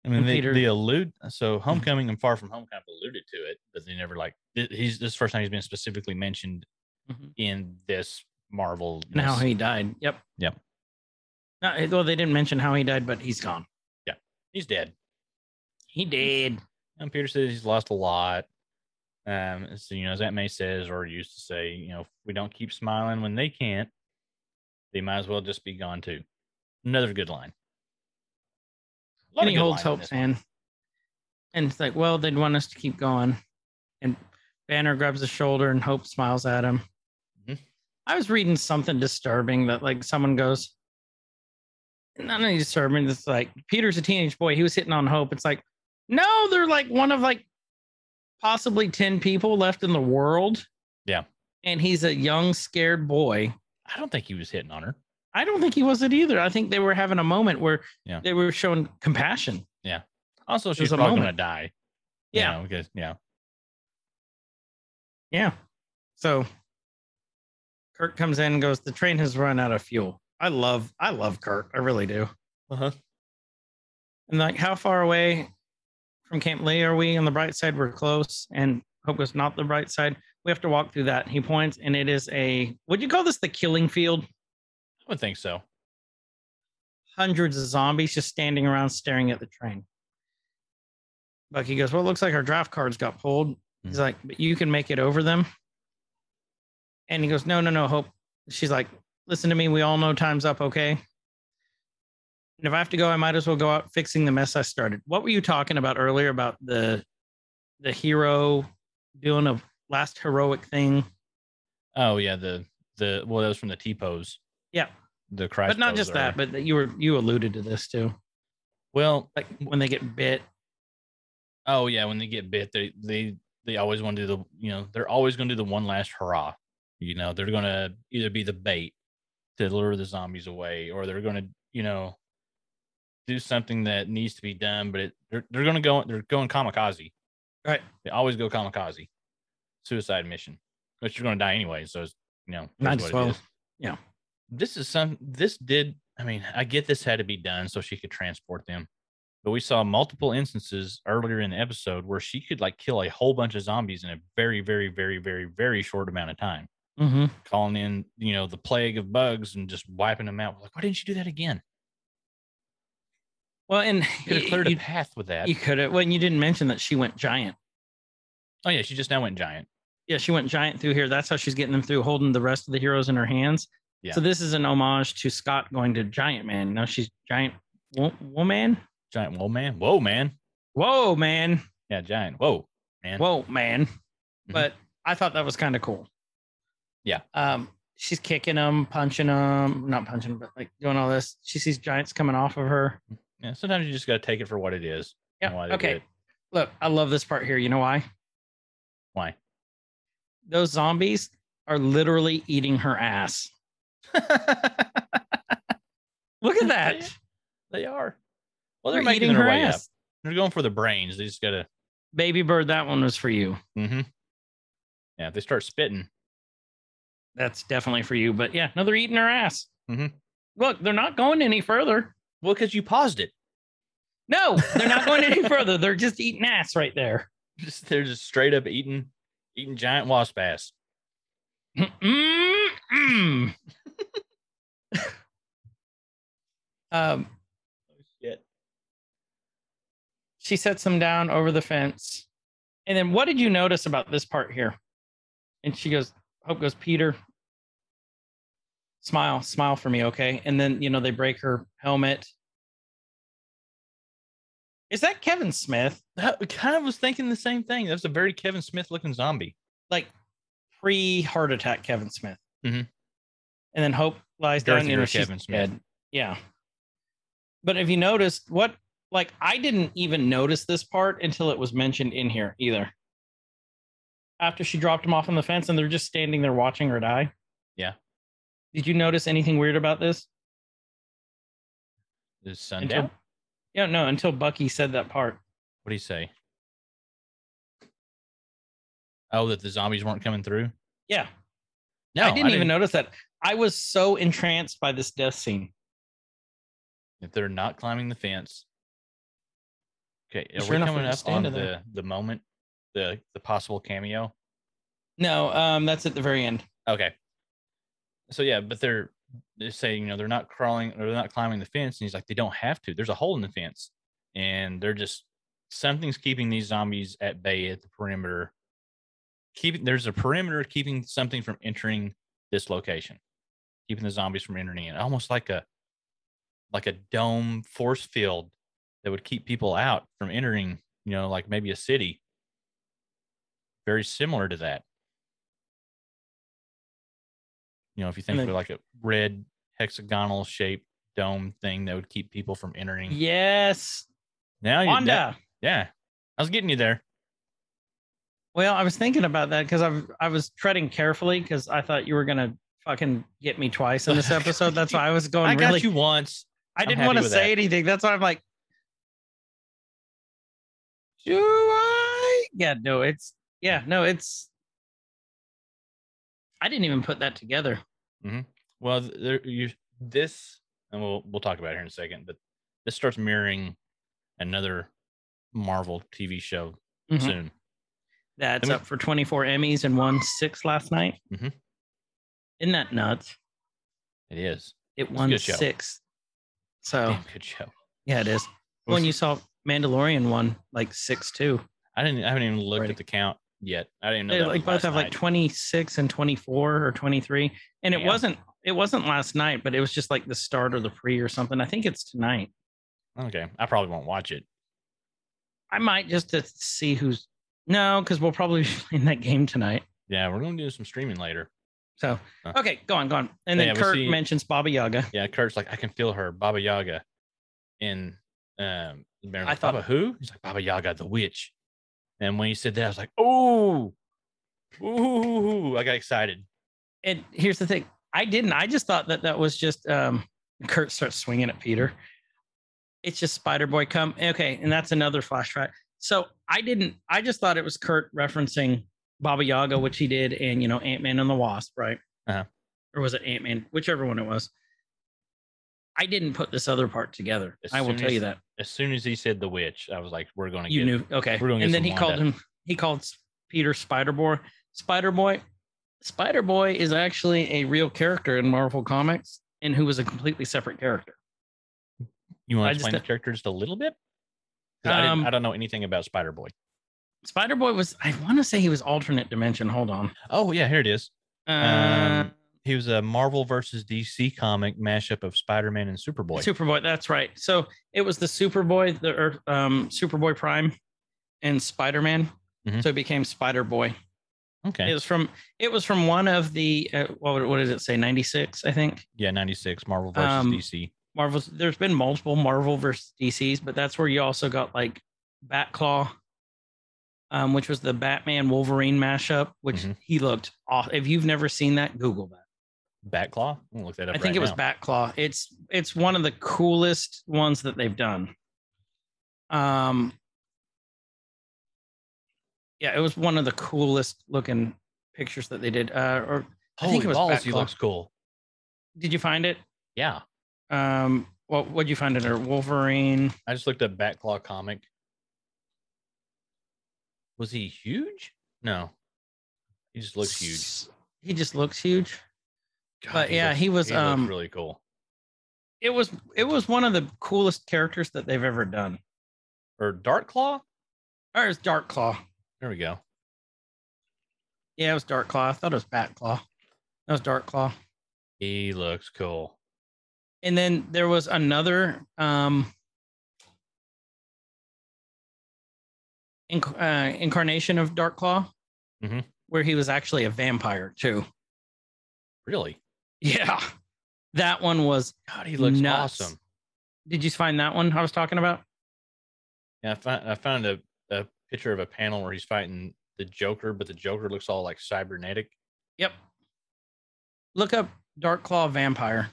I mean, they, Peter- they allude. So, Homecoming and Far From Home kind of alluded to it, but they never like. He's this is the first time he's been specifically mentioned Mhm. in this Marvel. and how he died. Yep. Yep. No, well, they didn't mention how he died, but he's gone. Yeah, he's dead. He did. And Peter says he's lost a lot. Um, so you know, as Aunt May says, or used to say, you know, if we don't keep smiling when they can't, they might as well just be gone too. Another good line. He holds Hope's hand. And it's like, well, they'd want us to keep going. And Banner grabs his shoulder and Hope smiles at him. Mhm. I was reading something disturbing that like someone goes, not only disturbing, it's like Peter's a teenage boy. He was hitting on Hope. It's like, no, they're like one of like possibly 10 people left in the world. Yeah. And he's a young, scared boy. I don't think he was hitting on her. I don't think he was it either. I think they were having a moment where Yeah. they were showing compassion. Yeah. Also, she's was probably gonna moment. die. you Yeah. know, because yeah, Yeah. So Kurt comes in and goes, The train has run out of fuel. I love, I love Kurt. I really do. uh-huh. And like, how far away from Camp Lehigh are we? On the bright side, we're close. And Hope goes, Not the bright side. We have to walk through that. He points, and it is a, would you call this the killing field? I would think so. Hundreds of zombies just standing around staring at the train. Bucky goes, Well, it looks like our draft cards got pulled. He's hmm. like, But you can make it over them. And he goes, No, no, no, Hope. She's like, Listen to me. We all know time's up, okay? And if I have to go, I might as well go out fixing the mess I started. What were you talking about earlier about the the hero doing a last heroic thing? Oh yeah, the the well, that was from the T pose. Yeah. The Christ. but not just there. that, but you were you alluded to this too. well, Like when they get bit. oh yeah, when they get bit, they they they always want to do the you know they're always going to do the one last hurrah. You know they're going to either be the bait to lure the zombies away, or they're going to you know do something that needs to be done, but it, they're they're going to go they're going kamikaze. Right. They always go kamikaze, suicide mission, which you're going to die anyway. So it's you know is as what well. is. Yeah. This is some. This did. I mean, I get this had to be done so she could transport them, but we saw multiple instances earlier in the episode where she could like kill a whole bunch of zombies in a very, very, very, very, very short amount of time, Mm-hmm. calling in you know the plague of bugs and just wiping them out. Like, why didn't you do that again? Well, and Could have cleared you, a path with that. you could have. Well, and you didn't mention that she went giant. oh yeah, she just now went giant. Yeah, she went giant through here. That's how she's getting them through, holding the rest of the heroes in her hands. Yeah. So this is an homage to Scott going to Giant Man. Now she's Giant Wo- Woman. Giant. Whoa, man. Whoa, man. Whoa, man. Yeah, giant. Whoa, man. Whoa, man. But I thought that was kind of cool. Yeah. Um, she's kicking him, punching him, not punching them, but like doing all this. She sees giants coming off of her. Yeah. Sometimes you just got to take it for what it is. Yeah. why they do Okay. Look, I love this part here. You know why? Why? Those zombies are literally eating her ass. *laughs* Look at that. They are. Well, they're, They're making their her way up. They're going for the brains. They just gotta. Baby bird, that one was for you. Mm-hmm. Yeah, if they start spitting. That's definitely for you. But yeah, no, they're eating her ass. Mm-hmm. Look, they're not going any further. Well, because you paused it. No, they're not going any *laughs* further. They're just eating ass right there. Just they're just straight up eating, eating giant wasp ass. Mm-mm. *laughs* um, Oh shit! she sets him down over the fence. And then what did you notice about this part here? And she goes, Hope goes, Peter, smile, smile for me, okay? And then, you know, they break her helmet. Is that Kevin Smith? That I kind of was thinking the same thing. That was a very Kevin Smith looking zombie. Like pre heart attack Kevin Smith. Mhm. And then Hope lies down, you know, she's Kevin Smith. dead. Yeah. But if you noticed, what like I didn't even notice this part until it was mentioned in here either. After she dropped him off on the fence and they're just standing there watching her die. Yeah. Did you notice anything weird about this? Is sun Until, yeah, no, until Bucky said that part. What do you say? Oh, that the zombies weren't coming through. Yeah. No, I didn't even notice that. I was so entranced by this death scene. If they're not climbing the fence. Okay, are Sure we enough, coming we're up just on the the moment, the the possible cameo? No, um, that's at the very end. Okay. so yeah, but they're they say you know they're not crawling or they're not climbing the fence, and he's like they don't have to. There's a hole in the fence, and they're just something's keeping these zombies at bay at the perimeter. Keeping there's a perimeter keeping something from entering this location, keeping the zombies from entering it. Almost like a like a dome force field that would keep people out from entering. You know, like maybe a city. Very similar to that. You know, if you think then- of like a red hexagonal shaped dome thing that would keep people from entering. Yes, Now you, Wanda. yeah, I was getting you there. Well, I was thinking about that because I I was treading carefully because I thought you were gonna fucking get me twice in this *laughs* episode. That's why I was going I got really. you once. I didn't want to say that. anything. That's why I'm like, do I? Yeah, no, it's yeah, no, it's. I didn't even put that together. Well, there you this, and we'll we'll talk about it here in a second. But this starts mirroring another Marvel TV show Mhm. soon. That's Let me- up for 24 Emmys and won six last night. Mhm. Isn't that nuts? It is It won six. So damn good show. yeah, it is. When you saw Mandalorian won like six two. I didn't. I haven't even looked Already. at the count yet. I didn't know. They like both have like 26 and 24 or 23. And it Yeah. wasn't it wasn't last night, but it was just like the start or the pre or something. I think it's tonight. Okay, I probably won't watch it. I might just to see who's no, because we'll probably *laughs* be playing that game tonight. Yeah, we're gonna do some streaming later. So okay, go on, go on. And then Yeah, Kurt see- mentions Baba Yaga. Yeah, Kurt's like, I can feel her, Baba Yaga, in um. I thought- Baba who? He's like Baba Yaga, the witch. And when he said that, I was like, oh, ooh, I got excited. And here's the thing. I didn't. I just thought that that was just um Kurt starts swinging at Peter. It's just Spider Boy come. Okay, and that's another flashback. So I didn't. I just thought it was Kurt referencing Baba Yaga, which he did, and you know Ant Man and the Wasp, right? Uh-huh. Or was it Ant Man? Whichever one it was. I didn't put this other part together. As I will tell as- you that. As soon as he said the witch, I was like, we're gonna You get knew. Okay. we're And then he called him. He called Peter Spider Boy. Spider Boy. Spider Boy is actually a real character in Marvel Comics, and who was a completely separate character. You want to just explain the don't- character just a little bit? 'Cause I, Um, I don't know anything about Spider Boy. Spider Boy was. I want to say he was alternate dimension. Hold on. Oh yeah, here it is. Uh, Um, He was a Marvel versus DC comic mashup of Spider Man and Superboy. Superboy. That's right. So it was the Superboy, the Earth, um, Superboy Prime, and Spider Man. Mhm. So it became Spider Boy. okay. It was from. It was from one of the. Uh, what, what did it say? Ninety six, I think. yeah, ninety six Marvel versus Um, DC. Marvel's. There's been multiple Marvel versus DCs, but that's where you also got like Batclaw, um, which was the Batman Wolverine mashup, which Mhm. he looked off. If you've never seen that, Google that. Batclaw. I'm look that up. I think right it was now. Batclaw. It's it's one of the coolest ones that they've done. Um, yeah, it was one of the coolest looking pictures that they did. Uh, or I think it was balls, Batclaw. looks cool. did you find it? Yeah, Um, what what'd you find it? Or Wolverine? I just looked up Batclaw comic. Was he huge? No, he just looks huge. He just looks huge. God, But yeah, looks- he was, looks um, really cool. It was it was one of the coolest characters that they've ever done. Or Dark Claw. Or it's Dark Claw. There we go. Yeah, it was Dark Claw. I thought it was Bat Claw. That was Dark Claw. He looks cool. and then there was another um inc- uh, incarnation of dark claw Mhm. where he was actually a vampire too Really? yeah that one was God, he looks nuts. awesome. did you find that one i was talking about Yeah, I found I found a, a picture of a panel where he's fighting the Joker, but the Joker looks all like cybernetic. yep look up dark claw vampire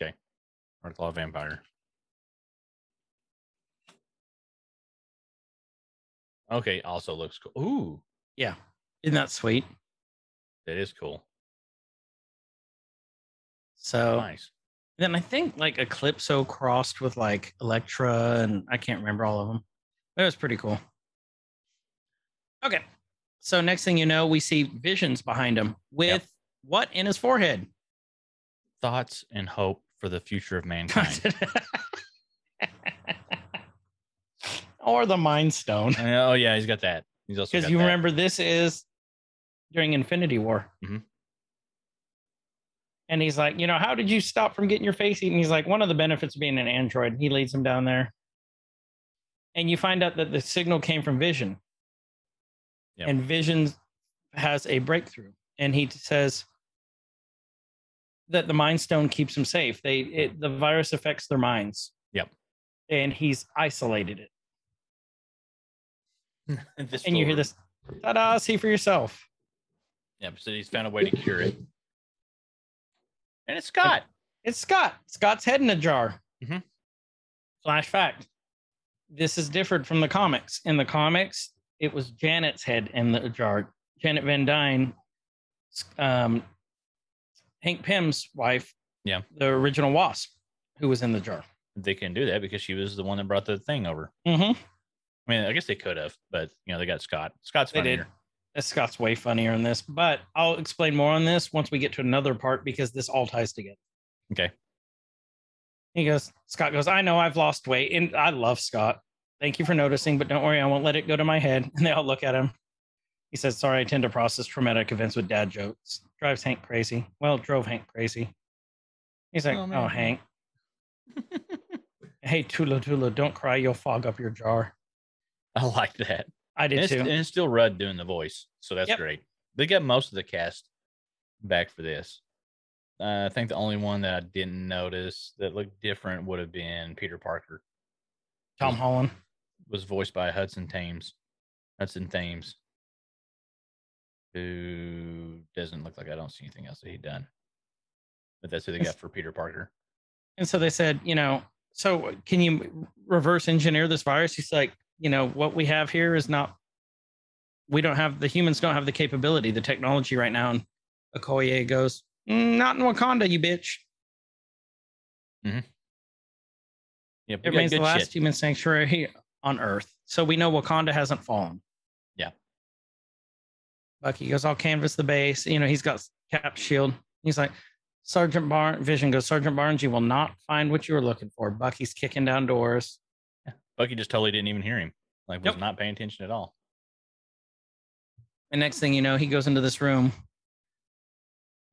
Okay. Dark Claw Vampire. Okay, also looks cool. Ooh, yeah isn't that sweet that is cool. so Nice. then i think like eclipso crossed with like Elektra and i can't remember all of them it was pretty cool okay so next thing you know we see visions behind him with what in his forehead thoughts and hope for the future of *laughs* mankind. *laughs* or the Mind Stone. oh yeah, he's got that. He's also Because you that. remember this is during Infinity War. Mhm. And he's like, you know, how did you stop from getting your face eaten? He's like, one of the benefits of being an android. He leads him down there. And you find out that the signal came from Vision. Yep. And Vision has a breakthrough. And he says that the Mind Stone keeps him safe. They it, the virus affects their minds. Yep. And he's isolated it. *laughs* And you hear this, ta-da, see for yourself. Yep. So he's found a way to cure it. And it's Scott. It's Scott. Scott's head in a jar. Mhm. Flash fact. This is different from the comics. In the comics, it was Janet's head in the jar. Janet Van Dyne, um, Hank Pym's wife. Yeah. The original Wasp, who was in the jar. They can do that because she was the one that brought the thing over. Mm-hmm. I mean, I guess they could have, but you know, they got Scott. Scott's They did. Scott's way funnier in this, but I'll explain more on this once we get to another part because this all ties together. Okay. He goes, Scott goes, I know I've lost weight. And I love Scott. Thank you for noticing, but don't worry, I won't let it go to my head. *laughs* And they all look at him. He says, Sorry, I tend to process traumatic events with dad jokes. Drives Hank crazy. Well, drove Hank crazy. He's like, Oh, Oh. Hank. *laughs* hey, Tula Tula, don't cry. You'll fog up your jar. *laughs* I like that. I did it's, too. and it's still Rudd doing the voice. So that's Yep. great. They got most of the cast back for this. Uh, I think the only one that I didn't notice that looked different would have been Peter Parker. Tom Holland. Was voiced by Hudson Thames. Hudson Thames. Who doesn't look like I don't see anything else that he done. But that's who they got for Peter Parker. And so they said, you know, so can you reverse engineer this virus? He's like, you know, what we have here is not, we don't have, the humans don't have the capability, the technology right now. And Okoye goes, "Mm, not in Wakanda, you bitch. Yep, It remains the last shit. human sanctuary on Earth. So we know Wakanda hasn't fallen. Yeah. Bucky goes, I'll canvas the base. You know, he's got cap shield. He's like, Sergeant Barnes, Vision goes, Sergeant Barnes, you will not find what you were looking for. Bucky's kicking down doors. Bucky just totally didn't even hear him. Like was Yep. not paying attention at all. And next thing you know, he goes into this room.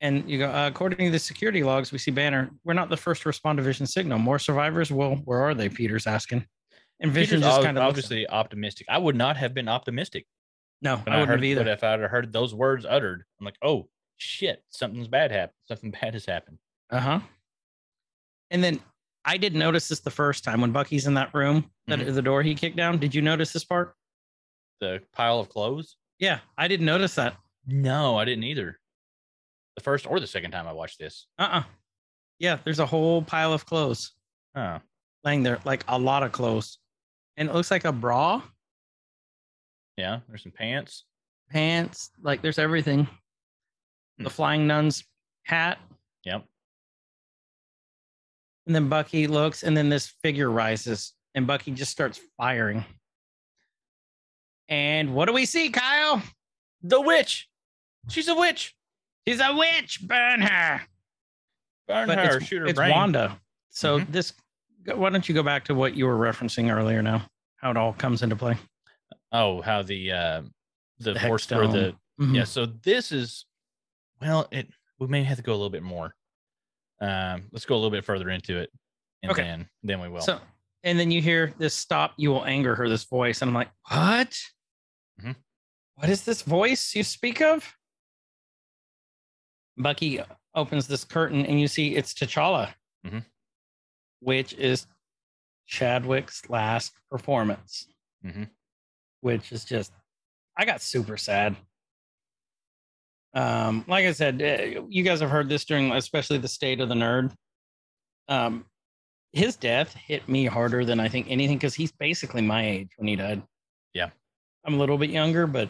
And you go, uh, according to the security logs, we see Banner. We're not the first to respond to Vision signal. More survivors? Well, where are they? Peter's asking. And Vision Peter's just ob- kind of obviously optimistic. I would not have been optimistic. no, I I, wouldn't have either. But if I'd have heard those words uttered, I'm like, oh shit, something's bad happened. Something *laughs* bad has happened. Uh huh. And then I didn't notice this the first time when Bucky's in that room, that Mhm. the door he kicked down. Did you notice this part? The pile of clothes? Yeah, I didn't notice that. No, I didn't either. The first or the second time I watched this. Uh uh Yeah, there's a whole pile of clothes Oh, laying there, like a lot of clothes. And it looks like a bra, yeah. There's some pants. pants, like there's everything. The flying nun's hat. Yep. And then Bucky looks, and then this figure rises, and Bucky just starts firing. And what do we see, Kyle? The witch. She's a witch. She's a witch. Burn her. Burn But her. it's, shoot her it's brain. Wanda. So Mhm. this, why don't you go back to what you were referencing earlier now? How it all comes into play. Oh, how the uh the, The force or the Mhm. yeah. So this is well, it we may have to go a little bit more. Um, let's go a little bit further into it, and Okay. then then we will. So, and then you hear this stop, you will anger her, this voice. And I'm like, what? Mhm. What is this voice you speak of? Bucky opens this curtain and you see it's T'Challa, Mhm. which is Chadwick's last performance, Mhm. which is just, I got super sad. Um, like I said, uh, you guys have heard this during, especially the state of the nerd. Um, his death hit me harder than I think anything because he's basically my age when he died. Yeah. I'm a little bit younger, but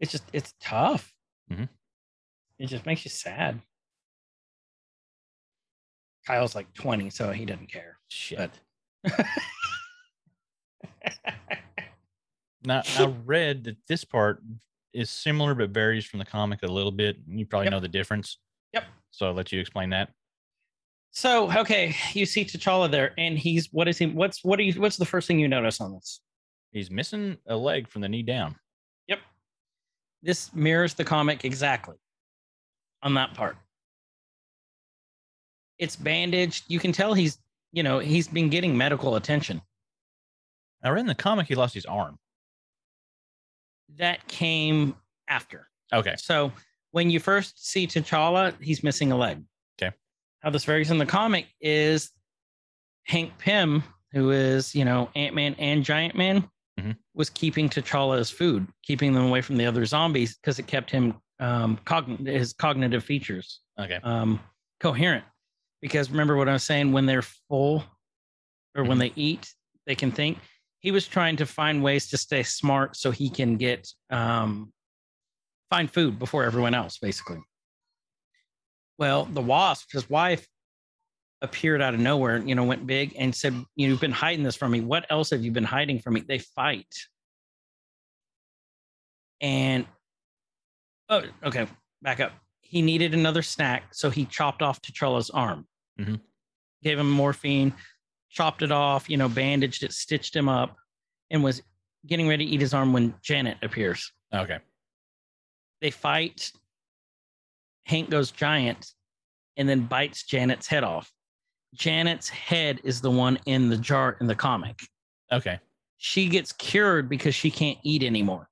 it's just it's tough. Mhm. It just makes you sad. Kyle's like 20, so he doesn't care. Shit. But *laughs* Now I read that this part is similar but varies from the comic a little bit. You probably Yep. know the difference. Yep. So I'll let you explain that. So okay, you see T'Challa there, and he's what is he? What's what do you? What's the first thing you notice on this? He's missing a leg from the knee down. Yep, this mirrors the comic exactly on that part. It's bandaged. You can tell he's you know he's been getting medical attention. I read in the comic he lost his arm. That came after. Okay. So when you first see T'Challa, he's missing a leg. Okay. How this varies in the comic is Hank Pym, who is, you know, Ant Man and Giant Man, Mhm. was keeping T'Challa as food, keeping them away from the other zombies because it kept him um, cogn- his cognitive features Okay. um, coherent. Because remember what I was saying, when they're full or when Mhm. they eat, they can think. He was trying to find ways to stay smart so he can get um, find food before everyone else, basically. Well, the wasp, his wife, appeared out of nowhere, you know, went big and said, You've been hiding this from me. What else have you been hiding from me? They fight. And oh, okay, back up. He needed another snack, so he chopped off T'Challa's arm. Mhm. Gave him morphine, chopped it off, you know, bandaged it, stitched him up, and was getting ready to eat his arm when Janet appears. Okay. They fight. Hank goes giant and then bites Janet's head off. Janet's head is the one in the jar in the comic. Okay. She gets cured because she can't eat anymore.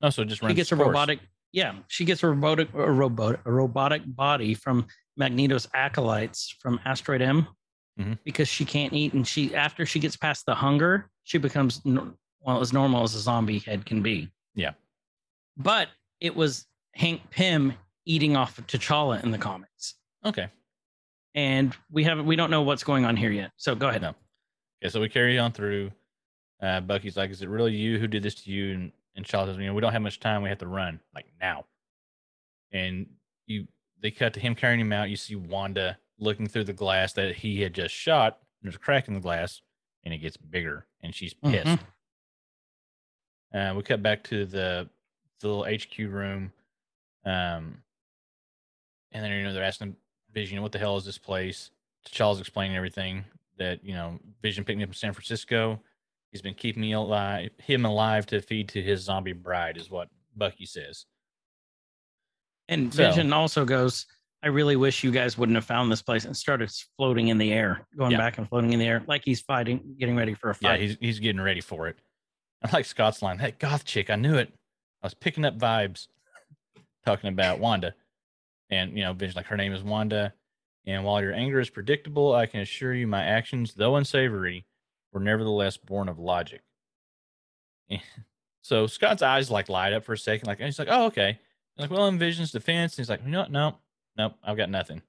No, so just She gets a course. robotic, yeah, she gets a robotic, a robot, a robotic body from Magneto's acolytes from Asteroid M Mhm. because she can't eat, and she after she gets past the hunger, she becomes well as normal as a zombie head can be. Yeah. but it was Hank Pym eating off of T'Challa in the comics, Okay. and we haven't we don't know what's going on here yet. So go ahead. No. Okay, so we carry on through. Uh, Bucky's like, "Is it really you who did this to you?" And and Shaw says, "You know, we don't have much time. We have to run like now." And you, they cut to him carrying him out. You see Wanda looking through the glass that he had just shot. And there's a crack in the glass, and it gets bigger, and she's pissed. Mhm. Uh, we cut back to the, the little HQ room, um, and then you know they're asking Vision, "What the hell is this place?" T'Challa's explaining everything that you know Vision picked me up in San Francisco. He's been keeping me alive, him alive to feed to his zombie bride, is what Bucky says. And So- Vision also goes, I really wish you guys wouldn't have found this place and started floating in the air, going Yeah. back and floating in the air, like he's fighting, getting ready for a fight. Yeah, he's he's getting ready for it. I like Scott's line. Hey, goth chick, I knew it. I was picking up vibes, *laughs* talking about Wanda, and you know, Vision's like her name is Wanda. And while your anger is predictable, I can assure you my actions, though unsavory, were nevertheless born of logic. And *laughs* so Scott's eyes like light up for a second, like and he's like, "Oh, okay." I'm like, well, in Vision's defense, And he's like, "No, no, nope, I've got nothing."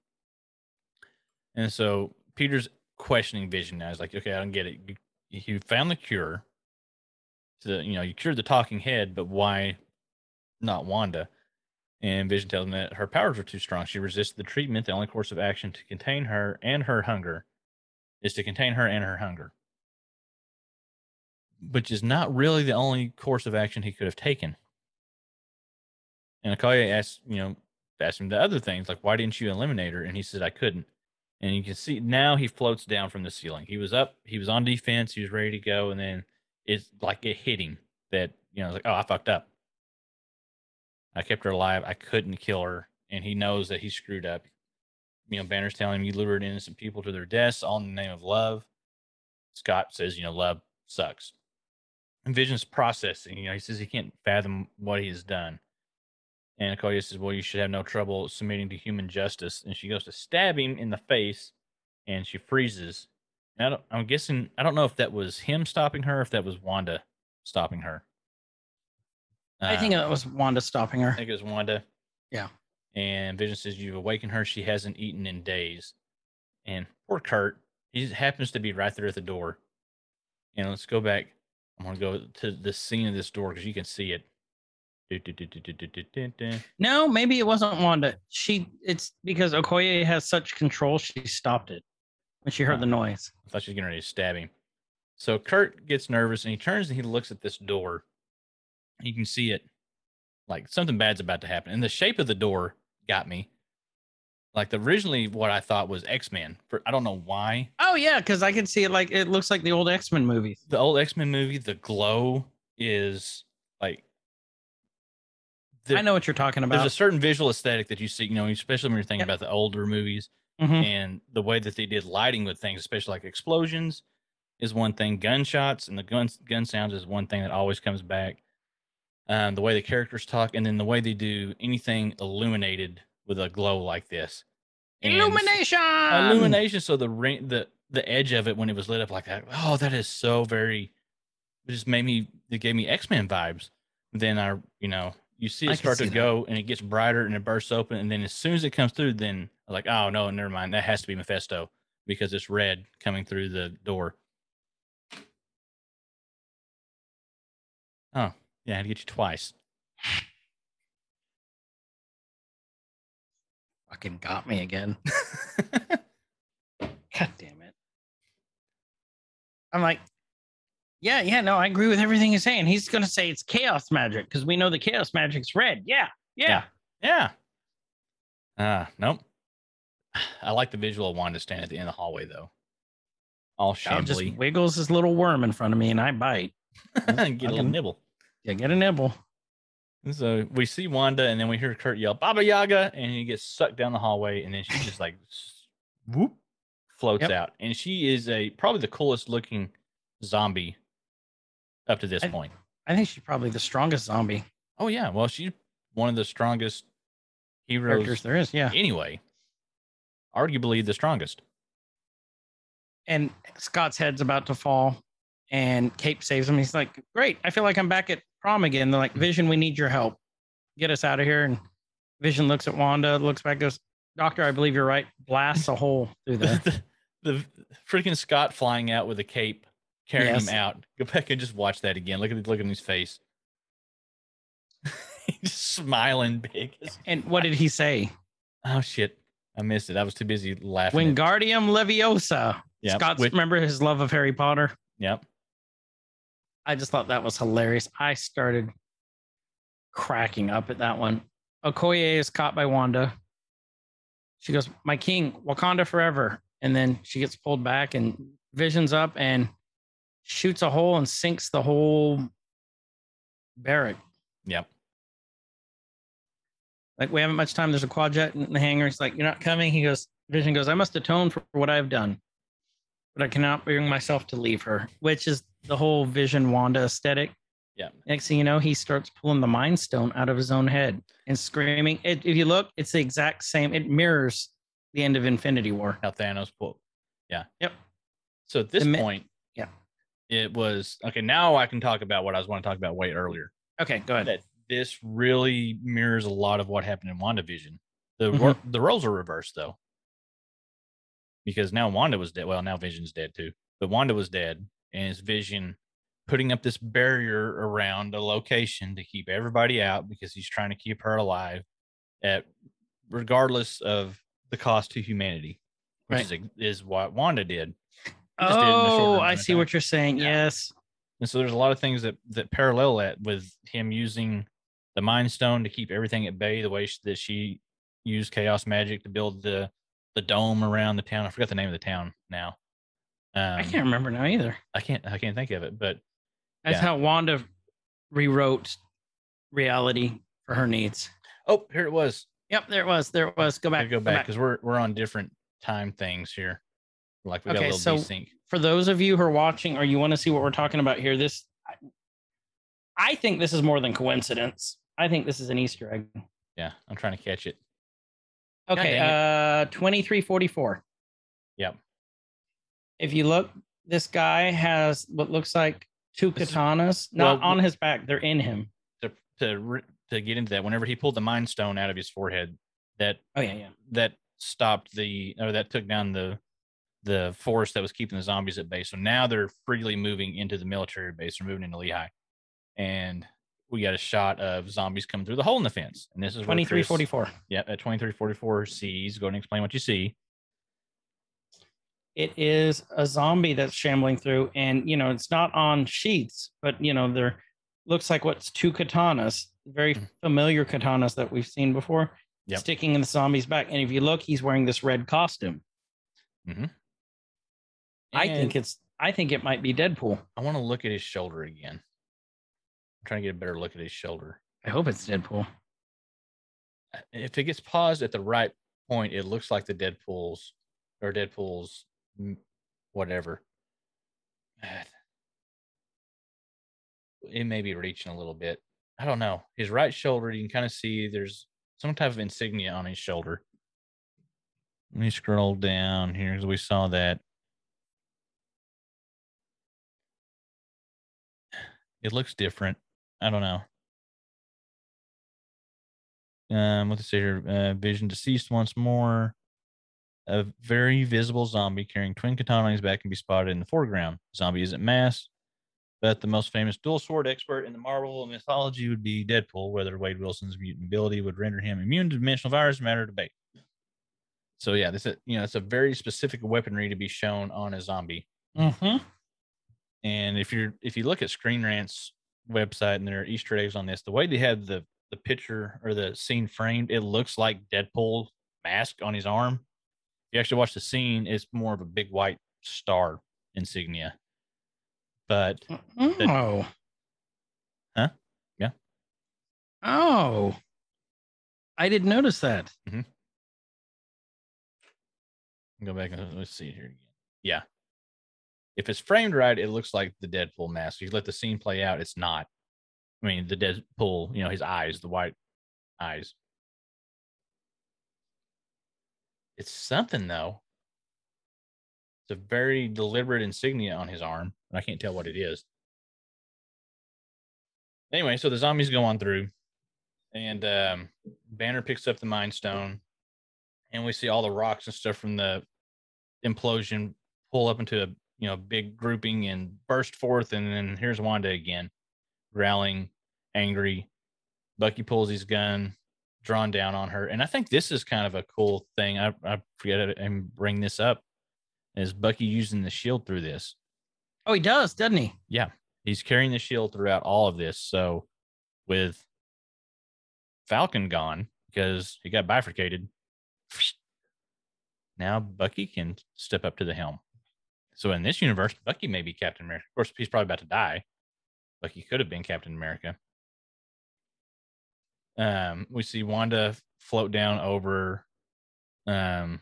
And so Peter's questioning Vision now. He's like, "Okay, I don't get it. You, you found the cure. To you know, you cured the talking head, but why not Wanda?" And Vision tells him that her powers are too strong. She resisted the treatment. The only course of action to contain her and her hunger is to contain her and her hunger, which is not really the only course of action he could have taken. And Okoye asks, you know, asked him the other things like, "Why didn't you eliminate her?" And he said, "I couldn't." And you can see now he floats down from the ceiling. He was up, he was on defense, he was ready to go, and then it's like it hit him that you know, like, "Oh, I fucked up." I kept her alive. I couldn't kill her. And he knows that he screwed up. You know, Banner's telling him you lured innocent people to their deaths all in the name of love. Scott says, you know, love sucks. And Vision's processing. You know, he says he can't fathom what he has done. And Okoye says, well, you should have no trouble submitting to human justice. And she goes to stab him in the face and she freezes. And I don't, I'm guessing, I don't know if that was him stopping her, if that was Wanda stopping her. I think Um, it was Wanda stopping her. I think it was Wanda. Yeah. And Vision says you've awakened her. She hasn't eaten in days. And poor Kurt, he happens to be right there at the door. And let's go back. I'm gonna go to the scene of this door because you can see it. *laughs* No, maybe it wasn't Wanda. She it's because Okoye has such control, she stopped it when she heard the ah, noise. I thought she was getting ready to stab him. So Kurt gets nervous and he turns and he looks at this door. You can see it like something bad's about to happen. And the shape of the door got me. like the originally what I thought was X Men. For I don't know why Oh yeah, because I can see it like it looks like the old X Men movies. the old X Men movie, the glow is like. I know what you're talking about. There's a certain visual aesthetic that you see, you know, especially when you're thinking Yep. about the older movies Mhm. and the way that they did lighting with things, especially like explosions, is one thing. Gunshots and the gun gun sounds is one thing that always comes back. Um, the way the characters talk, and then the way they do anything illuminated with a glow like this. And Illumination. illumination. So the ring, the the edge of it when it was lit up like that. Oh, that is so very. It just made me. It gave me X Men vibes. Then I, you know, you see it start to that. go, and it gets brighter, and it bursts open, and then as soon as it comes through, then I'm like, oh no, never mind. That has to be Mephisto because it's red coming through the door. Oh yeah, I had to get you twice. Fucking got me again. *laughs* God damn it. I'm like, yeah, yeah, no, I agree with everything he's saying. He's gonna say it's chaos magic because we know the chaos magic's red. Yeah, yeah. Yeah. Ah, nope. *sighs* I like the visual of Wanda standing at the end of the hallway though. All Al just shambly. wiggles his little worm in front of me and I bite. *laughs* Get a little nibble. Yeah, get a nibble. And so we see Wanda, and then we hear Kurt yell "Baba Yaga," and he gets sucked down the hallway, and then she just like whoop floats Yep. out, and she is a probably the coolest looking zombie up to this I- point. I think she's probably the strongest zombie Oh yeah, well she's one of the strongest heroes characters there is. Yeah. anyway. Arguably the strongest. And Scott's head's about to fall and Cape saves him. He's like, Great. I feel like I'm back at prom again. They're like, Vision, we need your help. Get us out of here. And Vision looks at Wanda, looks back, goes, Doctor, I believe you're right. Blasts a hole through there. *laughs* the, the freaking Scott flying out with a cape, carrying Yes. him out. Go back and just watch that again. Look at look at his face. *laughs* He's just smiling big. And what did he say? Oh shit. I missed it. I was too busy laughing. Wingardium Leviosa. Yep, Scott's which- remember his love of Harry Potter. Yep. I just thought that was hilarious. I started cracking up at that one. Okoye is caught by Wanda. She goes, My king, Wakanda forever. And then she gets pulled back and visions up and shoots a hole and sinks the whole barrack. Yep. Like, we haven't much time. There's a Quinjet in the hangar. He's like, You're not coming. He goes, Vision goes, I must atone for what I've done, but I cannot bring myself to leave her, which is the whole Vision Wanda aesthetic. Yeah. Next thing you know, he starts pulling the Mind Stone out of his own head and screaming. It, if you look, it's the exact same. It mirrors the end of Infinity War. How Thanos pulled. Yeah. Yep. So at this The point. It was okay. Now I can talk about what I was want to talk about way earlier. Okay, go ahead. that this really mirrors a lot of what happened in WandaVision. The mm-hmm. wor- the roles are reversed though. Because now Wanda was dead. Well, now Vision's dead too. But Wanda was dead, and it's Vision putting up this barrier around a location to keep everybody out because he's trying to keep her alive at regardless of the cost to humanity. Which is, is what Wanda did. Oh, I see what you're saying. Yeah. Yes. And so there's a lot of things that that parallel that with him using the Mind Stone to keep everything at bay, the way sh- that she used chaos magic to build the the dome around the town. I forgot the name of the town now. Um, I can't remember now either. I can't. I can't think of it. But That's yeah. how Wanda rewrote reality for her needs. oh, here it was. Yep, there it was. There it was. Go back. go back because we're we're on different time things here. Like we got Okay, a so- desync. for those of you who are watching or you want to see what we're talking about here, this I- I think this is more than coincidence. I think this is an Easter egg. Yeah, I'm trying to catch it. Okay, uh 2344. Yep. If you look, this guy has what looks like two katanas, not well, on his back, they're in him. To to to get into that, whenever he pulled the Mind Stone out of his forehead, that Oh yeah, yeah. that stopped the or that took down the the force that was keeping the zombies at bay. So now they're freely moving into the military base. They're moving into Lehigh, and we got a shot of zombies coming through the hole in the fence. And this is where Chris- 2344. Yeah, at twenty three forty four sees. Go and explain what you see. It is a zombie that's shambling through, and you know, it's not on sheets, but you know, there looks like what's two katanas, very Mhm. familiar katanas that we've seen before. Yep. sticking in the zombie's back. And if you look, he's wearing this red costume. Mhm. I think it's I think it might be Deadpool. I want to look at his shoulder again. I'm trying to get a better look at his shoulder. I hope it's Deadpool. Uh, If it gets paused at the right point, it looks like the Deadpool's or Deadpool's mm, whatever. *sighs* It may be reaching a little bit. I don't know. His right shoulder, you can kind of see there's some type of insignia on his shoulder. Let me scroll down here because we saw that. It looks different. I don't know. Um, what to say here? Uh, Vision deceased once more. A very visible zombie carrying twin katana on his back can be spotted in the foreground. Zombie isn't masked, but the most famous dual sword expert in the Marvel mythology would be Deadpool. Whether Wade Wilson's mutant ability would render him immune to dimensional virus, matter of debate. So yeah, this is you know it's a very specific weaponry to be shown on a zombie. Mm-hmm. And if you're if you look at Screen Rant's website and there are Easter eggs on this, the way they had the the picture or the scene framed, it looks like Deadpool mask on his arm. If you actually watch the scene, it's more of a big white star insignia. But mm, Oh. Huh? Yeah. Oh. I didn't notice that. Mm-hmm. go back and let's see here again. Yeah. If it's framed right, it looks like the Deadpool mask. You let the scene play out, it's not. I mean, the Deadpool, you know, his eyes, the white eyes. It's something though. It's a very deliberate insignia on his arm, and I can't tell what it is. Anyway, so the zombies go on through, and um, Banner picks up the Mind Stone, and we see all the rocks and stuff from the implosion pull up into a you know big grouping and burst forth, and then here's Wanda again, growling, angry. Bucky pulls his gun, drawn down on her, and I think this is kind of a cool thing. I I forget and bring this up. Is Bucky using the shield through this? Oh, he does, doesn't he? Yeah, he's carrying the shield throughout all of this. So with Falcon gone because he got bifurcated, *sniffs* now Bucky can step up to the helm. So in this universe, Bucky may be Captain America. Of course, he's probably about to die. Bucky could have been Captain America. Um, we see Wanda float down over um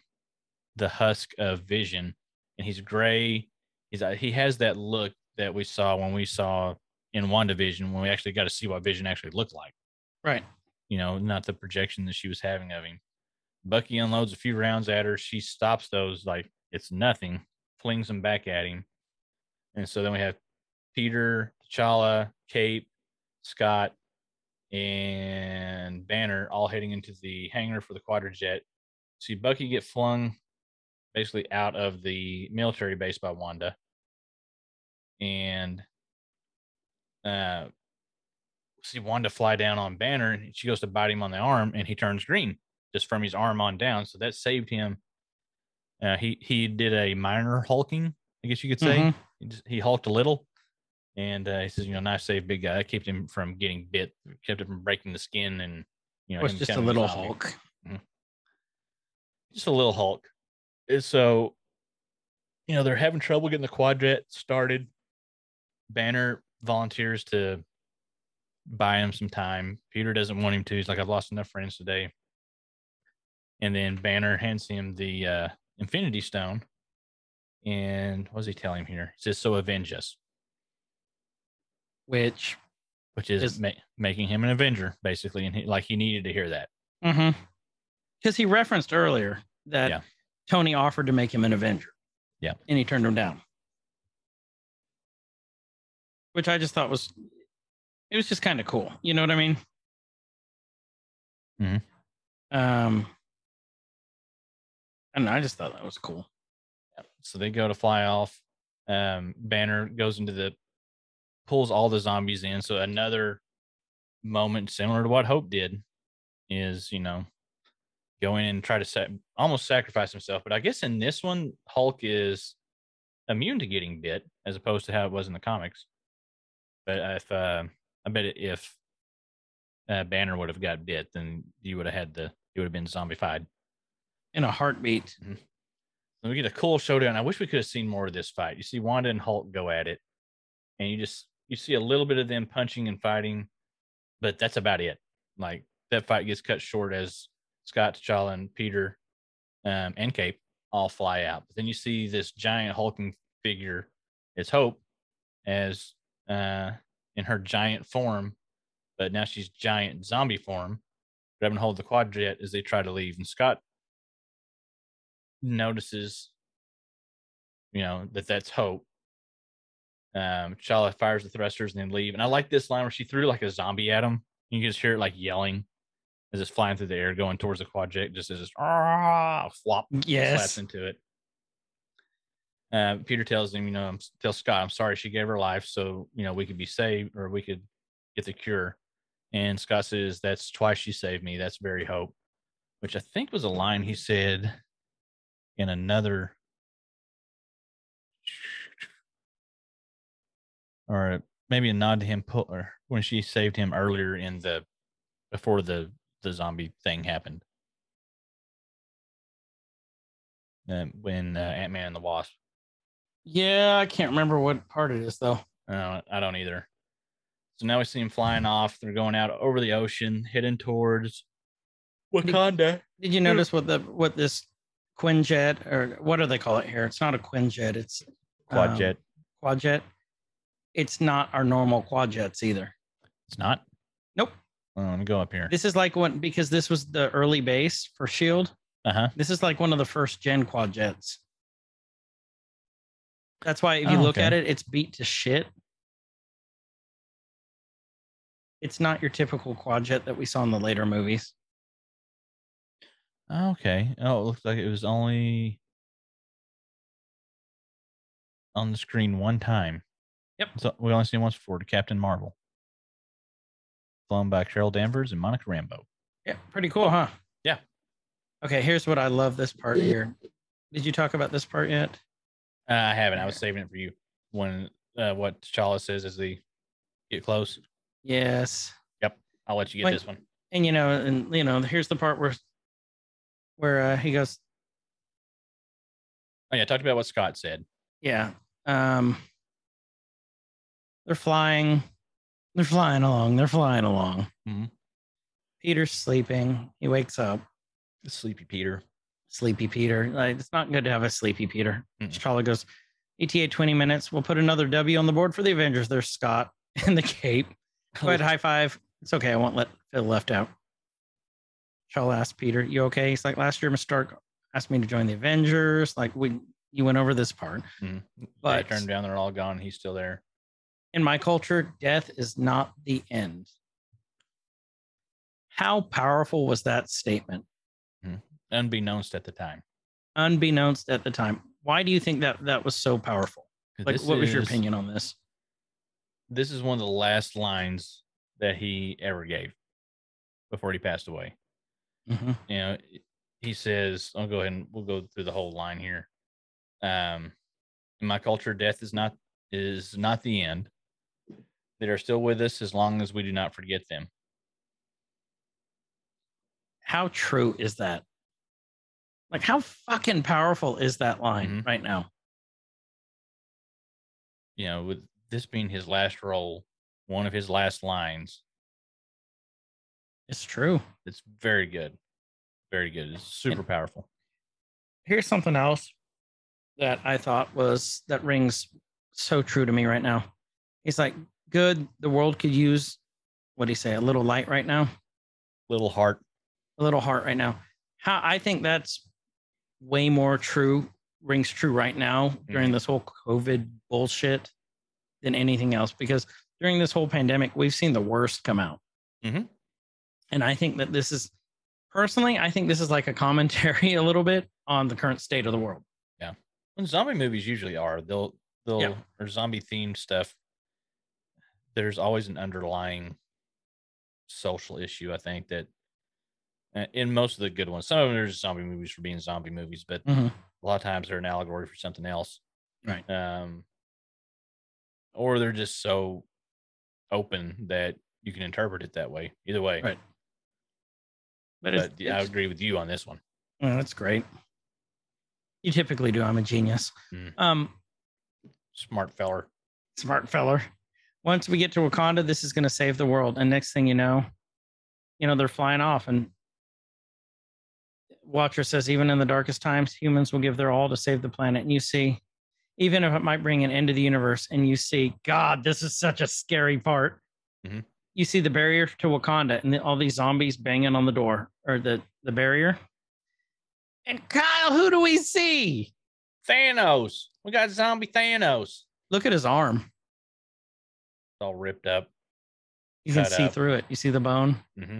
the husk of Vision, and he's gray. He's uh, he has that look that we saw when we saw in WandaVision when we actually got to see what Vision actually looked like. Right. You know, not the projection that she was having of him. Bucky unloads a few rounds at her. She stops those like it's nothing, flings them back at him. And so then we have Peter, T'Challa, Kate, Scott, and Banner all heading into the hangar for the quadrojet. See Bucky get flung basically out of the military base by Wanda. And uh see Wanda fly down on Banner and she goes to bite him on the arm and he turns green just from his arm on down. So that saved him. Uh, he he did a minor hulking, I guess you could say. Mhm. He, just, he hulked a little, and uh, he says, you know, nice save, big guy. That kept him from getting bit, kept him from breaking the skin, and you know, was him just a little. Hulk. just a little Hulk. And so, you know, they're having trouble getting the quadjet started. Banner volunteers to buy him some time. Peter doesn't want him to. He's like, I've lost enough friends today. And then Banner hands him the uh, Infinity Stone. And what does he tell him here? He says, So avenge us, Which which is, Is- ma- making him an Avenger, basically. And he, like he needed to hear that. because mm-hmm. he referenced earlier that Yeah. Tony offered to make him an Avenger. Yeah. And he turned him down. Which I just thought was it was just kind of cool. You know what I mean? Mhm. Um I I just thought that was cool. So they go to fly off. Um, Banner goes into the pulls all the zombies in. So another moment similar to what Hope did is, you know, go in and try to sa- almost sacrifice himself. But I guess in this one, Hulk is immune to getting bit as opposed to how it was in the comics. But if uh, I bet if uh, Banner would have got bit, then you would have had the you would have been zombified. In a heartbeat. Then we get a cool showdown. I wish we could have seen more of this fight. You see Wanda and Hulk go at it, and you just you see a little bit of them punching and fighting, but that's about it. Like that fight gets cut short as Scott, T'Challa, and Peter, um, and Cape all fly out. But then you see this giant hulking figure. It's Hope, as uh, in her giant form, but now she's giant zombie form, grabbing hold of the quad jet as they try to leave. And Scott notices, you know, that that's Hope. Um, T'Challa fires the thrusters and then leave. And I like this line where she threw like a zombie at him. You can just hear it like yelling as it's flying through the air, going towards the quad jet, just as it's ah, flop, slaps Yes. into it. Uh, Peter tells him, you know, I'm, tell Scott, I'm sorry she gave her life, so you know we could be saved or we could get the cure. And Scott says, "That's twice she saved me. That's very hope," which I think was a line he said in another, or maybe a nod to him pu- or when she saved him earlier in the before the the zombie thing happened. Um, when uh, Ant Man and the Wasp Yeah, I can't remember what part it is though. I don't, I don't either. So now we see him flying off. They're going out over the ocean, heading towards Wakanda. Did you notice what the what this Quinjet or what do they call it here? It's not a Quinjet, it's um, Quadjet. Quadjet. It's not our normal quadjets either. It's not. Nope. Oh, let me go up here. This is like one because this was the early base for Shield. Uh huh. This is like one of the first gen quadjets. That's why if you Oh, look okay. at it, it's beat to shit. It's not your typical quadjet that we saw in the later movies. Okay. Oh, it looks like it was only on the screen one time. Yep. So we only seen once before to Captain Marvel. Flown by Carol Danvers and Monica Rambeau. Yeah, pretty cool, huh? Yeah. Okay, here's what I love this part here. Did you talk about this part yet? Uh, I haven't. I was saving it for you when uh, what T'Challa says as they get close. Yes. Yep. I'll let you get When- this one. And you know, and you know, here's the part where where uh, he goes, Oh yeah, talked about what Scott said. Yeah. Um they're flying. They're flying along. They're flying along. Mhm. Peter's sleeping. He wakes up. Sleepy Peter. Sleepy Peter. Like it's not good to have a sleepy Peter. T'Challa goes, ETA 20 minutes. We'll put another W on the board for the Avengers. There's Scott *laughs* in the cape. *laughs* Go ahead, high five. It's okay. I won't let Phil left out. T'Challa asks Peter, You okay? He's like, Last year, Mr. Stark asked me to join the Avengers. Like, we you went over this part. Mm-hmm. They But- turned down. They're all gone. He's still there. in my culture, death is not the end. How powerful was that statement? Hmm. Unbeknownst at the time. Unbeknownst at the time. Why do you think that that was so powerful? Like, what was your opinion on this? This is one of the last lines that he ever gave before he passed away. Mhm. you know, he says, I'll go ahead and we'll go through the whole line here. Um, in my culture, death is not is not the end. They are still with us as long as we do not forget them. How true is that? Like, how fucking powerful is that line Mhm. right now? You know, with this being his last role, one of his last lines, It's true. it's very good. Very good. It's super powerful. Here's something else that I thought was that rings so true to me right now. He's like, good. The world could use, what do you say, a little light right now? Little heart. a little heart right now. How I think that's way more true, rings true right now during this whole COVID bullshit than anything else. Because during this whole pandemic, we've seen the worst come out. Mhm. And I think that this is personally, I think this is like a commentary *laughs* a little bit on the current state of the world. Yeah. And zombie movies usually are. They'll they'll Yeah. or zombie themed stuff. There's always an underlying social issue. I think that in most of the good ones, some of them are just zombie movies for being zombie movies, but Mhm. a lot of times they're an allegory for something else. Right. Um, or they're just so open that you can interpret it that way. Either way. Right. But, it's, But yeah, I agree with you on this one. oh, that's great. You typically do. I'm a genius. Mm. Um, Smart feller. smart feller. Once we get to Wakanda, this is going to save the world. And next thing you know, you know, they're flying off. And Watcher says, even in the darkest times, humans will give their all to save the planet. And you see, even if it might bring an end to the universe, and you see, God, this is such a scary part. Mhm. You see the barrier to Wakanda and the, all these zombies banging on the door or the, the barrier. And Kyle, who do we see? Thanos. We got zombie Thanos. Look at his arm. It's all ripped up. You can Cut see up. through it. You see the bone. hmm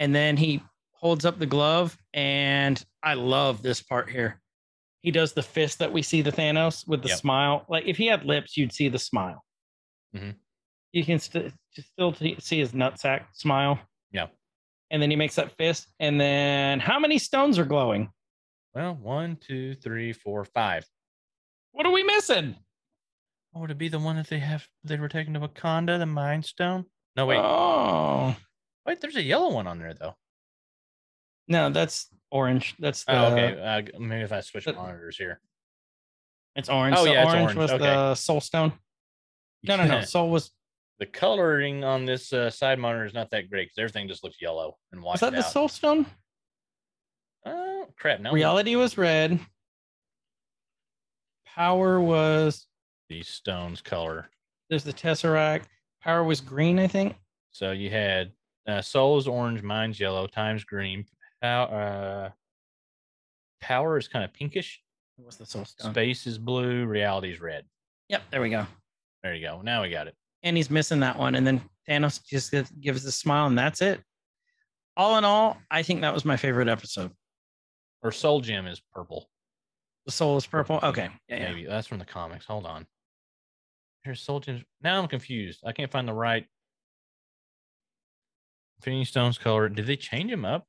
and then he holds up the glove and i love this part here he does the fist that we see the thanos with the Yep. smile like if he had lips you'd see the smile Mhm. You can st- still t- see his nutsack smile Yeah. and then he makes that fist and then how many stones are glowing Well, one, two, three, four, five. what are we missing Oh, would it be the one that they have? They were taking to Wakanda, the Mind Stone. No, wait, oh wait. There's a yellow one on there though. no that's orange that's the oh, okay. Uh, maybe if I switch but- monitors here. it's orange Oh, so yeah, orange, orange, was okay. the soul stone no no no *laughs* soul was the coloring on this uh, side monitor is not that great because everything just looks yellow and was Is that the out. soul stone Oh crap! No. Reality was red. Power was these stones color. there's the Tesseract. Power was green, I think. So you had uh, Soul is orange, mine's yellow, time's green. Pow- uh, power is kind of pinkish. What's the Soul Stone. Space is blue. Reality is red. Yep, there we go. There you go. Now we got it. And he's missing that one, and then Thanos just gives, a smile, and that's it. All in all, I think that was my favorite episode. Or Soul Gem is purple. The soul is purple. Okay, yeah, yeah. Maybe that's from the comics. Hold on. Here's Soul Gem. Now I'm confused. I can't find the right. Infinity Stones color. Did they change them up?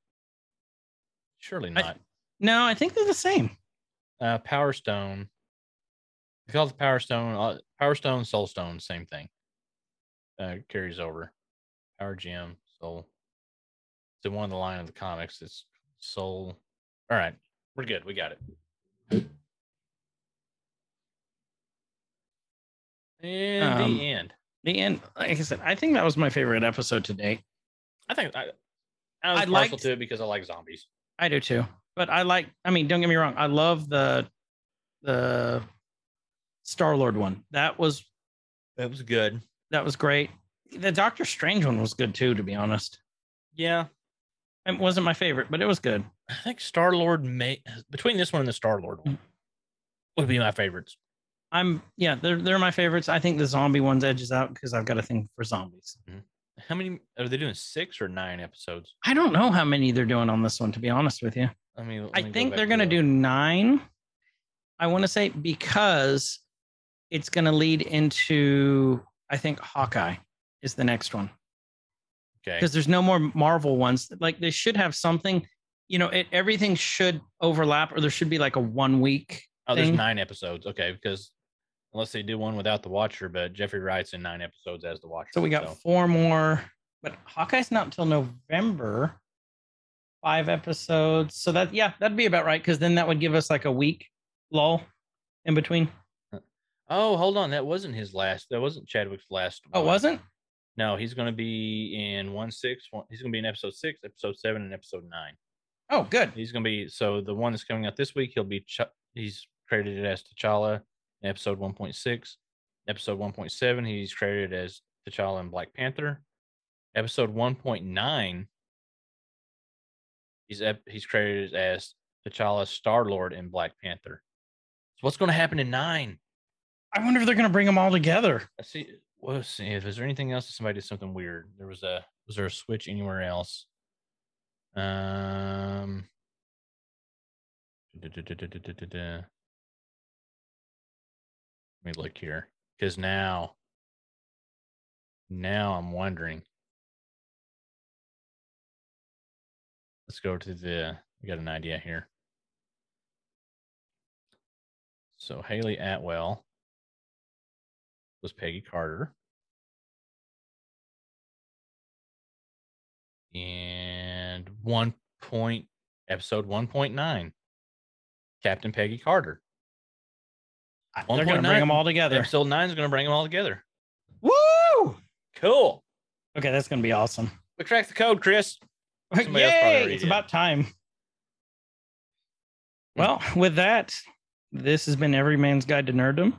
Surely I- not. No, I think they're the same. uh, Power Stone. You call it the Power Stone, uh, Power Stone, Soul Stone, same thing. Uh, carries over. Power Gem, Soul. It's in one of the line of the comics. It's Soul. All right, we're good. We got it. And Um, the end. The end, like I said, I think that was my favorite episode today. I think I, I was I partial liked- to it because I like zombies. I do too. But I like, I mean, don't get me wrong. I love the the Star Lord one. That was It was good. That was great. The Doctor Strange one was good too, to be honest. Yeah, It wasn't my favorite, but it was good. I think Star Lord may between this one and the Star Lord one would be my favorites. I'm yeah, they're they're my favorites. I think the zombie one's edges out because I've got a thing for zombies. Mm-hmm. How many are they doing? Six or nine episodes? I don't know how many they're doing on this one, to be honest with you. I mean, I go think they're to gonna do nine. I want to say because it's gonna lead into I think Hawkeye is the next one. Okay. because there's no more Marvel ones. Like they should have something, you know, it, everything should overlap, or there should be like a one week. Oh, there's nine episodes. Okay, because unless they do one without the Watcher, but Jeffrey Wright's in nine episodes as the Watcher. So we got four more, but Hawkeye's not until November. Five episodes. So that yeah, that'd be about right because then that would give us like a week lull in between. Oh, hold on. That wasn't his last. That wasn't Chadwick's last. Oh, one. wasn't? No, he's going to be in one six. One, he's going to be in episode six, episode seven, and episode nine. Oh, good. He's going to be so the one that's coming out this week. He'll be Ch- he's credited as T'Challa in episode one point six. Episode one point seven, he's credited as T'Challa in Black Panther. Episode one point nine, he's ep- he's credited as T'Challa, Star Lord, in Black Panther. So what's going to happen in nine? I wonder if they're gonna bring them all together. Let's see. well, Let's see. If is there anything else? that Somebody did something weird. There was a. Was there a switch anywhere else? Um. da-da-da-da-da-da-da. Let me look here, because now. Now I'm wondering. Let's go to the. We got an idea here. So Hayley Atwell was Peggy Carter. And one point episode one point nine. Captain Peggy Carter. They're gonna bring them all together. Episode nine is going to bring them all together. Woo! Cool. Okay, that's gonna be awesome. We cracked the code, Chris. *laughs* Somebody Yay! It's did. about time. Well, with that, this has been Every Man's Guide to Nerddom.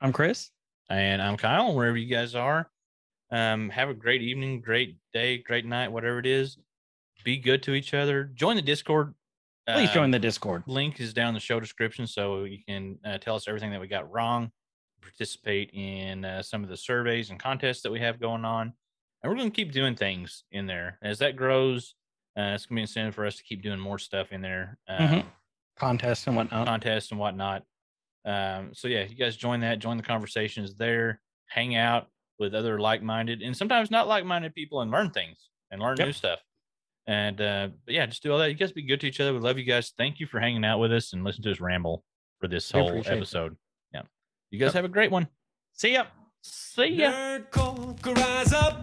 I'm Chris. And I'm Kyle, wherever you guys are. Um, have a great evening, great day, great night, whatever it is. Be good to each other. Join the Discord. Please Um, join the Discord. link is down in the show description so you can uh, tell us everything that we got wrong participate in uh, some of the surveys and contests that we have going on and we're going to keep doing things in there as that grows uh, it's going to be incentive for us to keep doing more stuff in there um, Mhm. Contests and whatnot. contests and whatnot um, so yeah you guys join that join the conversations there hang out with other like-minded and sometimes not like-minded people and learn things and learn Yep. new stuff and uh, but yeah, just do all that. You guys be good to each other. We love you guys. Thank you for hanging out with us and listen to us ramble for this whole appreciate it. episode. Yeah. You guys Yep. have a great one. See ya. See ya. Nerd rise up.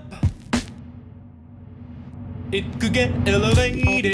It could get elevated.